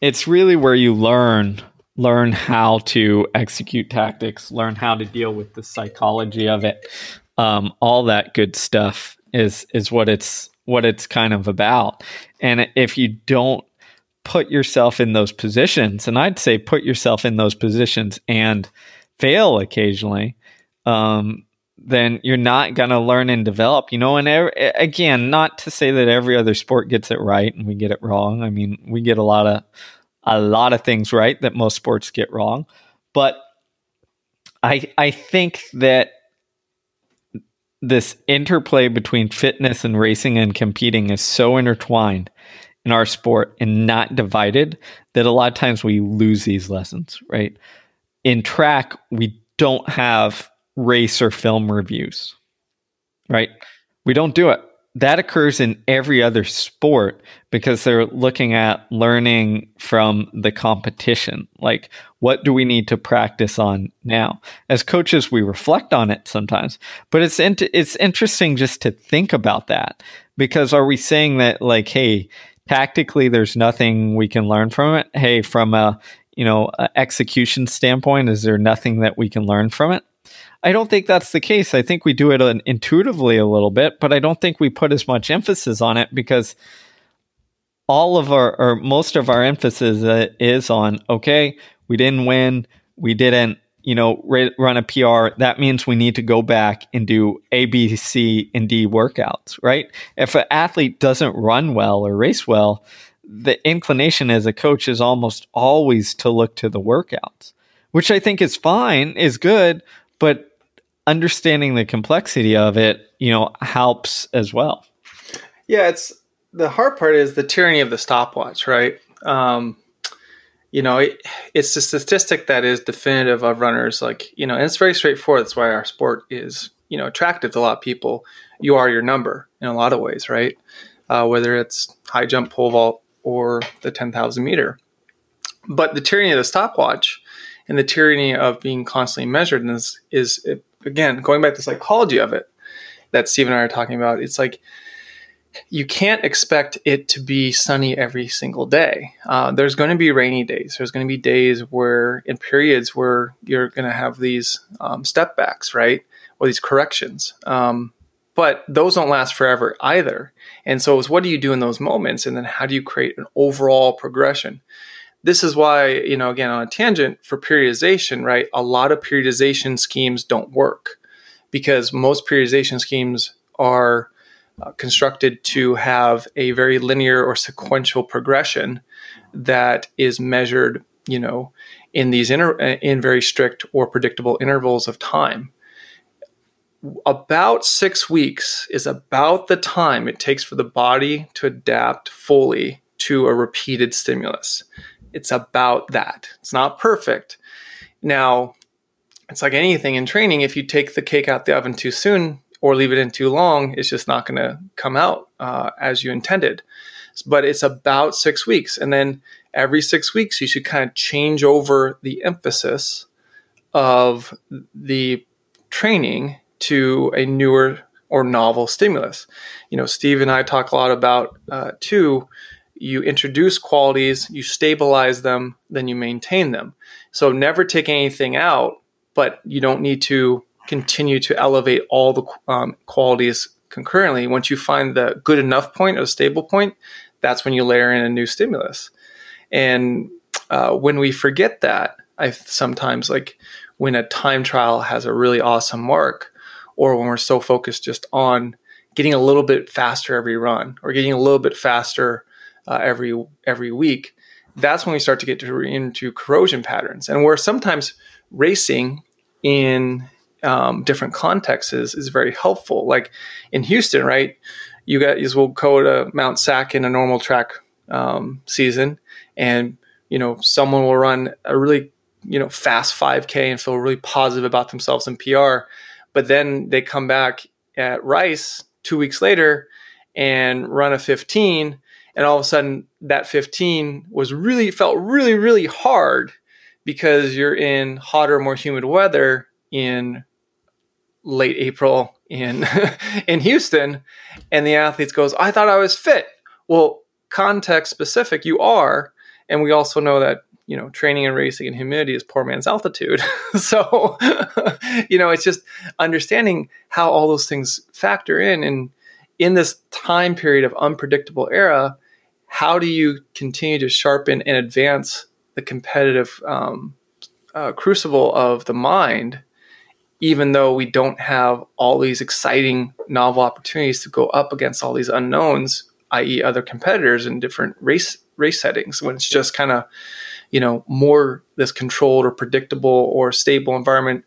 it's really where you learn learn how to execute tactics, learn how to deal with the psychology of it. Um, all that good stuff is is what it's what it's kind of about. And if you don't put yourself in those positions, and I'd say put yourself in those positions and fail occasionally, um, then you're not going to learn and develop. You know, and er- again, not to say that every other sport gets it right and we get it wrong. I mean, we get a lot of a lot of things right that most sports get wrong, but I I think that this interplay between fitness and racing and competing is so intertwined in our sport and not divided that a lot of times we lose these lessons, right? In track, we don't have race or film reviews, right? We don't do it. That occurs in every other sport because they're looking at learning from the competition. Like, what do we need to practice on now? As coaches, we reflect on it sometimes, but it's in- it's interesting just to think about that because are we saying that like, hey, tactically there's nothing we can learn from it. Hey from a you know a execution standpoint is there nothing that we can learn from it? I don't think that's the case. I think we do it intuitively a little bit but i don't think we put as much emphasis on it because all of our or most of our emphasis uh, is on okay we didn't win we didn't you know, run a PR, that means we need to go back and do A, B, C, and D workouts, right? If an athlete doesn't run well or race well, the inclination as a coach is almost always to look to the workouts, which I think is fine, is good, but understanding the complexity of it, you know, helps as well. Yeah, it's the hard part is the tyranny of the stopwatch, right? Um, you know, it, it's a statistic that is definitive of runners. Like, you know, and it's very straightforward. That's why our sport is, you know, attractive to a lot of people. You are your number in a lot of ways, right? Uh, whether it's high jump, pole vault, or the 10,000 meter. But the tyranny of the stopwatch and the tyranny of being constantly measured is, is again, going back to the psychology of it that Steve and I are talking about. It's like, you can't expect it to be sunny every single day. Uh, there's going to be rainy days. There's going to be days where, in periods where you're going to have these um, step backs, right? Or these corrections. Um, but those don't last forever either. And so it's what do you do in those moments? And then how do you create an overall progression? This is why, you know, again, on a tangent for periodization, right? A lot of periodization schemes don't work because most periodization schemes are uh, constructed to have a very linear or sequential progression that is measured, you know, in these inter- in very strict or predictable intervals of time. About six weeks is about the time it takes for the body to adapt fully to a repeated stimulus. It's about that. It's not perfect. Now, it's like anything in training. If you take the cake out the oven too soon, or leave it in too long, it's just not going to come out uh, as you intended. But it's about six weeks. And then every six weeks, you should kind of change over the emphasis of the training to a newer or novel stimulus. You know, Steve and I talk a lot about uh, too. You introduce qualities, you stabilize them, then you maintain them. So never take anything out, but you don't need to continue to elevate all the um, qualities concurrently. Once you find the good enough point or stable point, that's when you layer in a new stimulus. And uh, when we forget that, I sometimes like when a time trial has a really awesome mark, or when we're so focused just on getting a little bit faster every run or getting a little bit faster uh, every every week. That's when we start to get to, into corrosion patterns, and where sometimes racing in um, different contexts is, is very helpful. Like in Houston, right? You guys will go to Mount Sac in a normal track um, season, and you know someone will run a really you know fast 5K and feel really positive about themselves in PR, but then they come back at Rice two weeks later and run a 15, and all of a sudden that 15 was really felt really really hard because you're in hotter, more humid weather in late April in in Houston, and the athletes goes, "I thought I was fit." Well, context specific, you are, and we also know that you know training and racing and humidity is poor man's altitude. so, you know, it's just understanding how all those things factor in, and in this time period of unpredictable era, how do you continue to sharpen and advance the competitive um, uh, crucible of the mind? Even though we don't have all these exciting novel opportunities to go up against all these unknowns, i.e., other competitors in different race race settings, when it's just kind of you know more this controlled or predictable or stable environment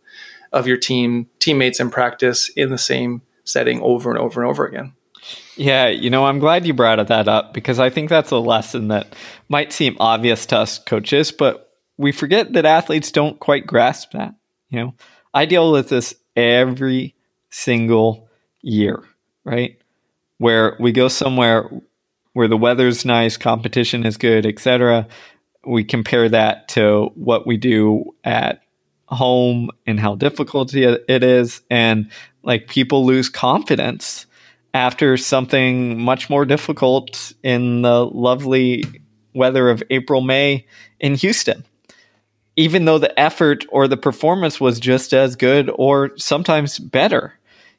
of your team teammates in practice in the same setting over and over and over again. Yeah, you know, I'm glad you brought that up because I think that's a lesson that might seem obvious to us coaches, but we forget that athletes don't quite grasp that. You know, I deal with this every single year, right? Where we go somewhere where the weather's nice, competition is good, etc. We compare that to what we do at home and how difficult it is and like people lose confidence after something much more difficult in the lovely weather of April May in Houston even though the effort or the performance was just as good or sometimes better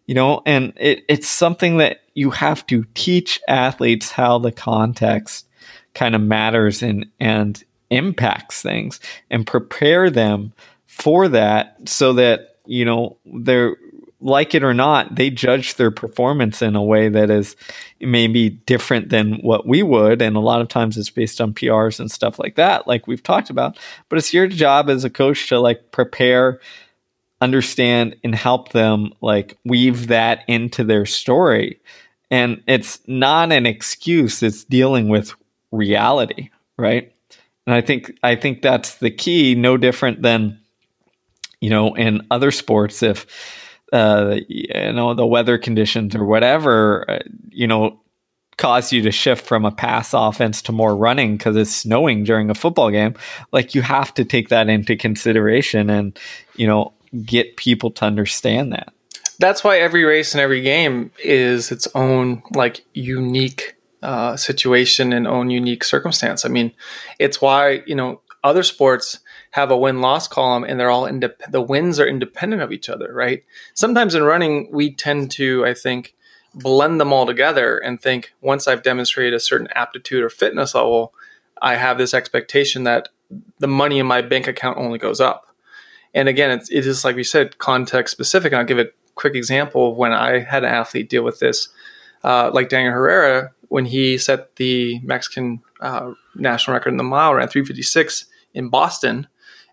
you know? And it, it's something that you have to teach athletes how the context kind of matters and and impacts things and prepare them for that so that you know they're like it or not, they judge their performance in a way that is maybe different than what we would. And a lot of times it's based on PRs and stuff like that, like we've talked about. But it's your job as a coach to like prepare, understand, and help them like weave that into their story. And it's not an excuse, it's dealing with reality, right? And I think I think that's the key, no different than, you know, in other sports, if uh, you know the weather conditions or whatever uh, you know cause you to shift from a pass offense to more running because it's snowing during a football game like you have to take that into consideration and you know get people to understand that. That's why every race and every game is its own like unique uh, situation and own unique circumstance. I mean it's why you know other sports have a win loss column and they're all indep- the wins are independent of each other, right? Sometimes in running, we tend to, I think, blend them all together and think once I've demonstrated a certain aptitude or fitness level, I have this expectation that the money in my bank account only goes up. And again, it's, it is like we said, context specific. And I'll give a quick example of when I had an athlete deal with this, uh, like Daniel Herrera, when he set the Mexican uh, national record in the mile, ran 356 in Boston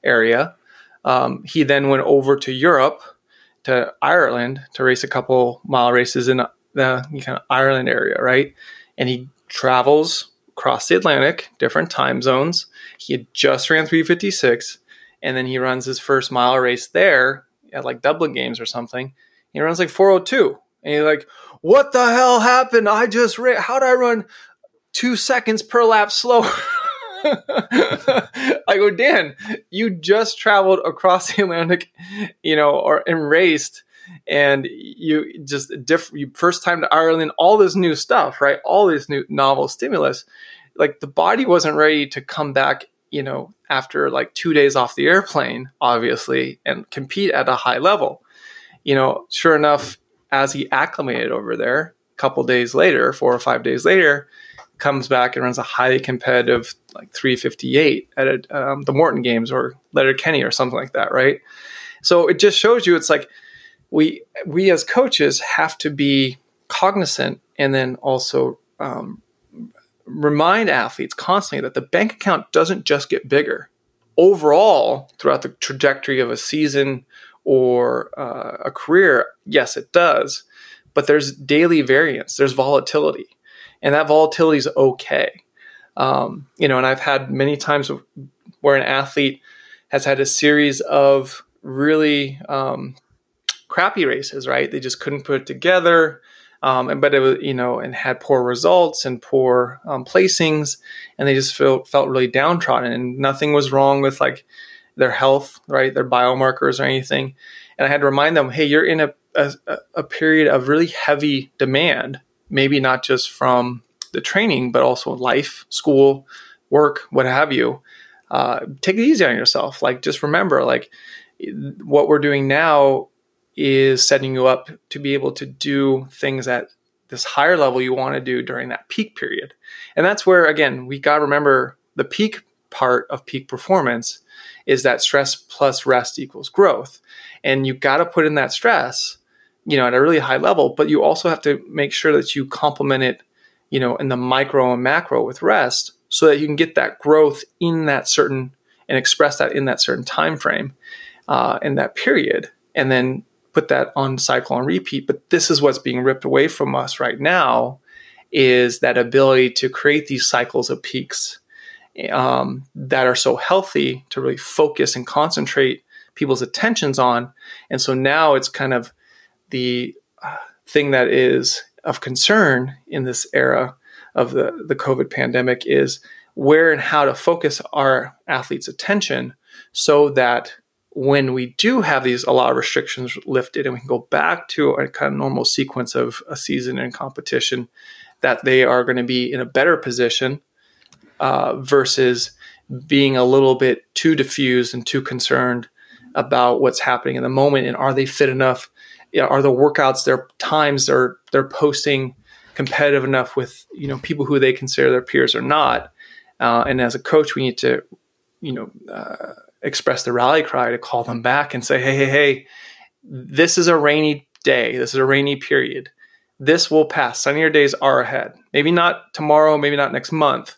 area. Um, he then went over to Europe, to Ireland, to race a couple mile races in the kind of Ireland area, right? And he travels across the Atlantic, different time zones. He had just ran 356, and then he runs his first mile race there at like Dublin Games or something. He runs like 402, And you're like, what the hell happened? I just ran, how did I run two seconds per lap slower? I go, Dan, you just traveled across the Atlantic, you know, or and raced, and you just different first time to Ireland, all this new stuff, right? All this new novel stimulus. Like the body wasn't ready to come back, you know, after like two days off the airplane, obviously, and compete at a high level. You know, sure enough, as he acclimated over there, a couple days later, four or five days later, comes back and runs a highly competitive like 358 at a, um, the Morton Games or Letterkenny or something like that, right? So it just shows you it's like we we as coaches have to be cognizant and then also um, remind athletes constantly that the bank account doesn't just get bigger. Overall, throughout the trajectory of a season or uh, a career, yes, it does, but there's daily variance, there's volatility and that volatility is okay. Um, you know, and I've had many times where an athlete has had a series of really um, crappy races, right? They just couldn't put it together. Um, and but it was you know and had poor results and poor um, placings and they just felt felt really downtrodden and nothing was wrong with like their health right their biomarkers or anything and i had to remind them hey you're in a, a, a period of really heavy demand maybe not just from the training, but also life, school, work, what have you. Uh, take it easy on yourself. Like, just remember, like, what we're doing now is setting you up to be able to do things at this higher level you want to do during that peak period. And that's where, again, we got to remember the peak part of peak performance is that stress plus rest equals growth. And you got to put in that stress you know, at a really high level, but you also have to make sure that you complement it, you know, in the micro and macro with rest so that you can get that growth in that certain and express that in that certain time frame uh, in that period and then put that on cycle and repeat. But this is what's being ripped away from us right now is that ability to create these cycles of peaks um, that are so healthy to really focus and concentrate people's attentions on. And so now it's kind of the uh, thing that is of concern in this era of the, the COVID pandemic is where and how to focus our athletes' attention so that when we do have these a lot of restrictions lifted and we can go back to a kind of normal sequence of a season and competition, that they are going to be in a better position uh, versus being a little bit too diffused and too concerned about what's happening in the moment and are they fit enough you know, are the workouts their times they're they're posting competitive enough with you know people who they consider their peers or not. Uh, and as a coach we need to you know uh, express the rally cry to call them back and say hey hey hey this is a rainy day. This is a rainy period. This will pass. Sunnier days are ahead. Maybe not tomorrow maybe not next month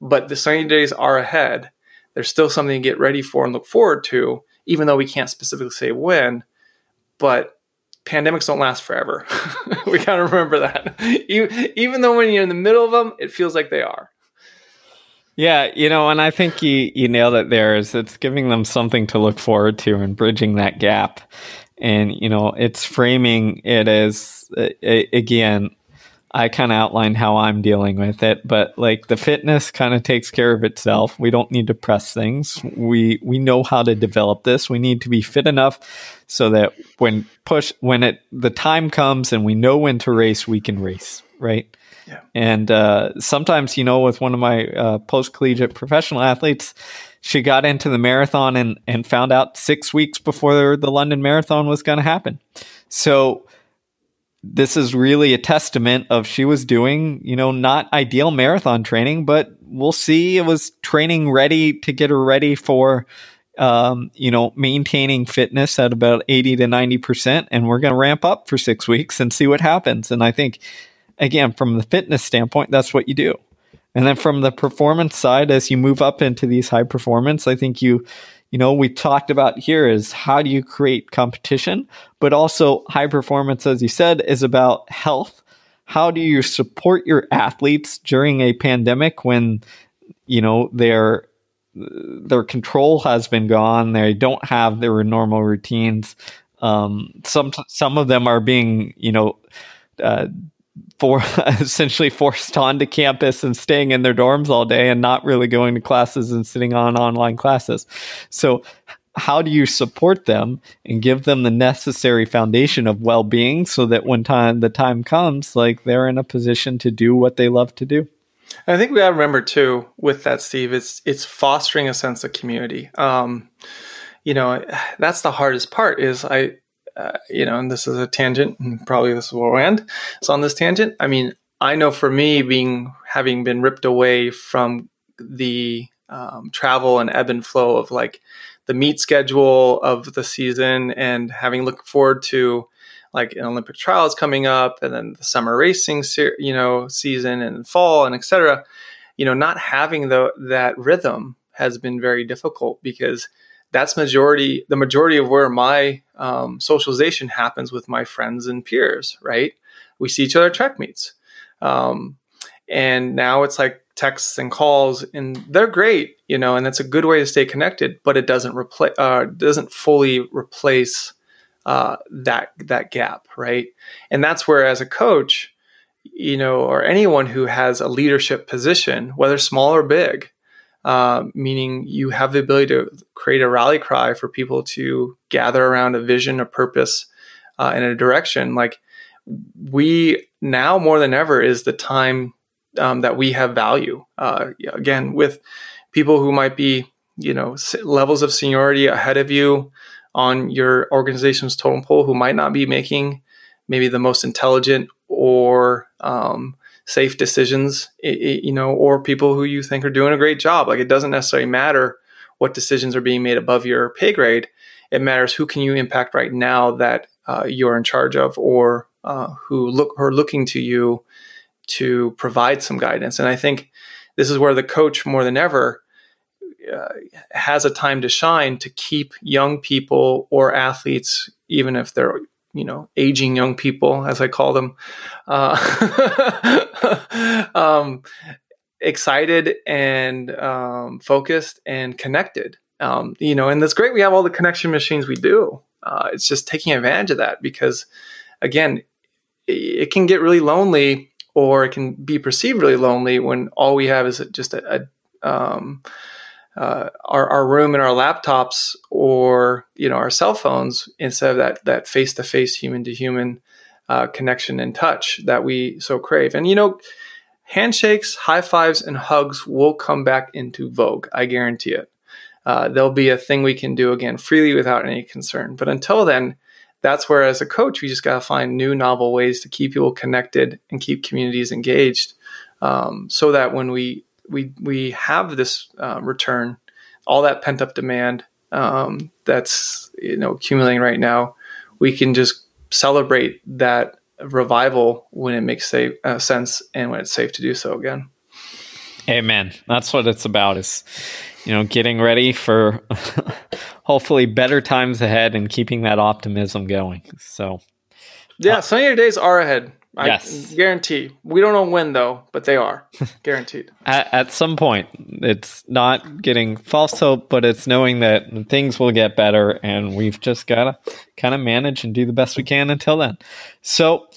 but the sunny days are ahead. There's still something to get ready for and look forward to even though we can't specifically say when. But pandemics don't last forever. we got to remember that. Even though when you're in the middle of them, it feels like they are. Yeah, you know, and I think you you nailed it there. Is it's giving them something to look forward to and bridging that gap, and you know, it's framing it as again I kind of outlined how I'm dealing with it, but like the fitness kind of takes care of itself. We don't need to press things. We we know how to develop this. We need to be fit enough so that when push when it the time comes and we know when to race, we can race, right? Yeah. And uh, sometimes, you know, with one of my uh, post collegiate professional athletes, she got into the marathon and and found out six weeks before the London Marathon was going to happen. So this is really a testament of she was doing, you know, not ideal marathon training, but we'll see. It was training ready to get her ready for, um, you know, maintaining fitness at about 80 to 90%. And we're going to ramp up for six weeks and see what happens. And I think, again, from the fitness standpoint, that's what you do. And then from the performance side, as you move up into these high performance, I think you, you know, we talked about here is how do you create competition, but also high performance, as you said, is about health. How do you support your athletes during a pandemic when, you know, their their control has been gone, they don't have their normal routines. Um, some some of them are being, you know, uh, for essentially forced onto campus and staying in their dorms all day and not really going to classes and sitting on online classes. So how do you support them and give them the necessary foundation of well-being so that when time the time comes like they're in a position to do what they love to do I think we got to remember too with that, Steve. It's it's fostering a sense of community. Um, you know, that's the hardest part. Is I, uh, you know, and this is a tangent, and probably this will end. So on this tangent, I mean, I know for me, being having been ripped away from the um, travel and ebb and flow of like the meet schedule of the season, and having looked forward to like an Olympic trials coming up, and then the summer racing, you know, season and fall and etc. You know, not having the that rhythm has been very difficult because that's majority the majority of where my um, socialization happens with my friends and peers. Right, we see each other at track meets, um, and now it's like texts and calls, and they're great, you know, and that's a good way to stay connected. But it doesn't replace uh, doesn't fully replace uh, that that gap, right? And that's where, as a coach, you know, or anyone who has a leadership position, whether small or big, uh, meaning you have the ability to create a rally cry for people to gather around a vision, a purpose, uh, and a direction. Like we now more than ever is the time um, that we have value. Uh, again, with people who might be, you know, levels of seniority ahead of you, on your organization's totem pole who might not be making maybe the most intelligent or um, safe decisions, you know, or people who you think are doing a great job. Like it doesn't necessarily matter what decisions are being made above your pay grade. It matters who can you impact right now that uh, you're in charge of, or uh, who look are looking to you to provide some guidance. And I think this is where the coach more than ever uh, has a time to shine to keep young people or athletes, even if they're you know aging young people, as I call them, uh, um, excited and um, focused and connected. Um, you know, and that's great. We have all the connection machines we do. Uh, it's just taking advantage of that because, again, it can get really lonely or it can be perceived really lonely when all we have is just a, a um, uh, our, our room and our laptops or you know our cell phones instead of that that face to face human to human connection and touch that we so crave. And you know handshakes high fives and hugs will come back into vogue i guarantee it. Uh, there'll be a thing we can do again freely without any concern. But until then that's where as a coach we just got to find new novel ways to keep people connected and keep communities engaged um, so that when we we we have this uh, return, all that pent up demand um, that's you know accumulating right now. We can just celebrate that revival when it makes safe, uh, sense and when it's safe to do so again. Amen. That's what it's about. Is you know getting ready for hopefully better times ahead and keeping that optimism going. So yeah, uh, sunnier days are ahead. Yes. I guarantee. We don't know when though, but they are guaranteed. at, at, some point, it's not getting false hope, but it's knowing that things will get better, and we've just gotta kind of manage and do the best we can until then. So.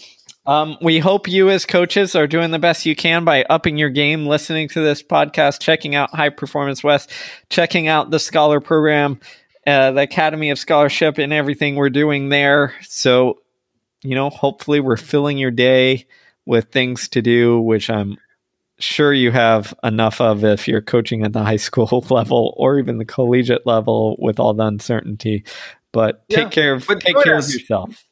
Um, we hope you, as coaches, are doing the best you can by upping your game, listening to this podcast, checking out High Performance West, checking out the Scholar Program, uh, the Academy of Scholarship, and everything we're doing there. So you know, hopefully we're filling your day with things to do, which I'm sure you have enough of if you're coaching at the high school level or even the collegiate level with all the uncertainty. But take care of take care us. of yourself.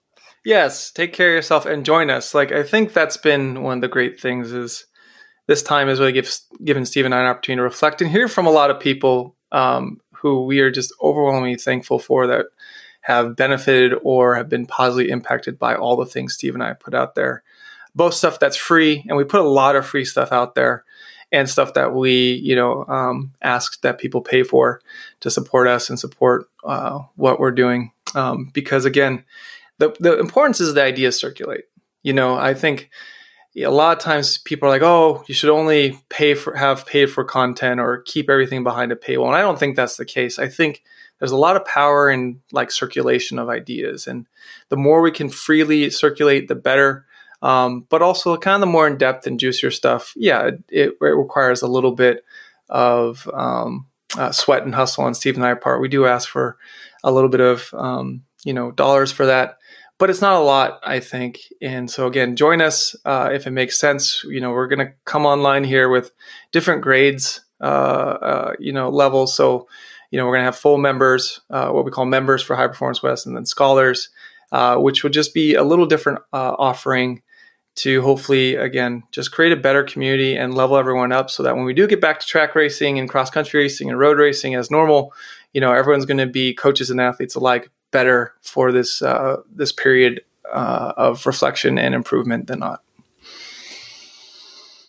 Yes, take care of yourself and join us. Like I think that's been one of the great things is this time has really gives, given Steve and I an opportunity to reflect and hear from a lot of people um, who we are just overwhelmingly thankful for that have benefited or have been positively impacted by all the things Steve and I put out there. Both stuff that's free, and we put a lot of free stuff out there, and stuff that we, you know, um, ask that people pay for to support us and support uh, what we're doing. Um, because again, the the importance is the ideas circulate. You know, I think a lot of times people are like, "Oh, you should only pay for have paid for content or keep everything behind a paywall." And I don't think that's the case. I think there's a lot of power in like circulation of ideas, and the more we can freely circulate, the better. Um, but also, kind of the more in depth and juicier stuff, yeah, it, it, requires a little bit of um, uh, sweat and hustle on Steve and I part. We do ask for a little bit of um, you know dollars for that but it's not a lot, I think. And so again, join us uh, if it makes sense. You know, we're going to come online here with different grades, uh, uh, you know, levels. So, you know, we're going to have full members, uh, what we call members for High Performance West, and then scholars, uh, which would just be a little different uh, offering to hopefully, again, just create a better community and level everyone up so that when we do get back to track racing and cross country racing and road racing as normal, you know, everyone's going to be coaches and athletes alike better for this uh, this period uh, of reflection and improvement than not.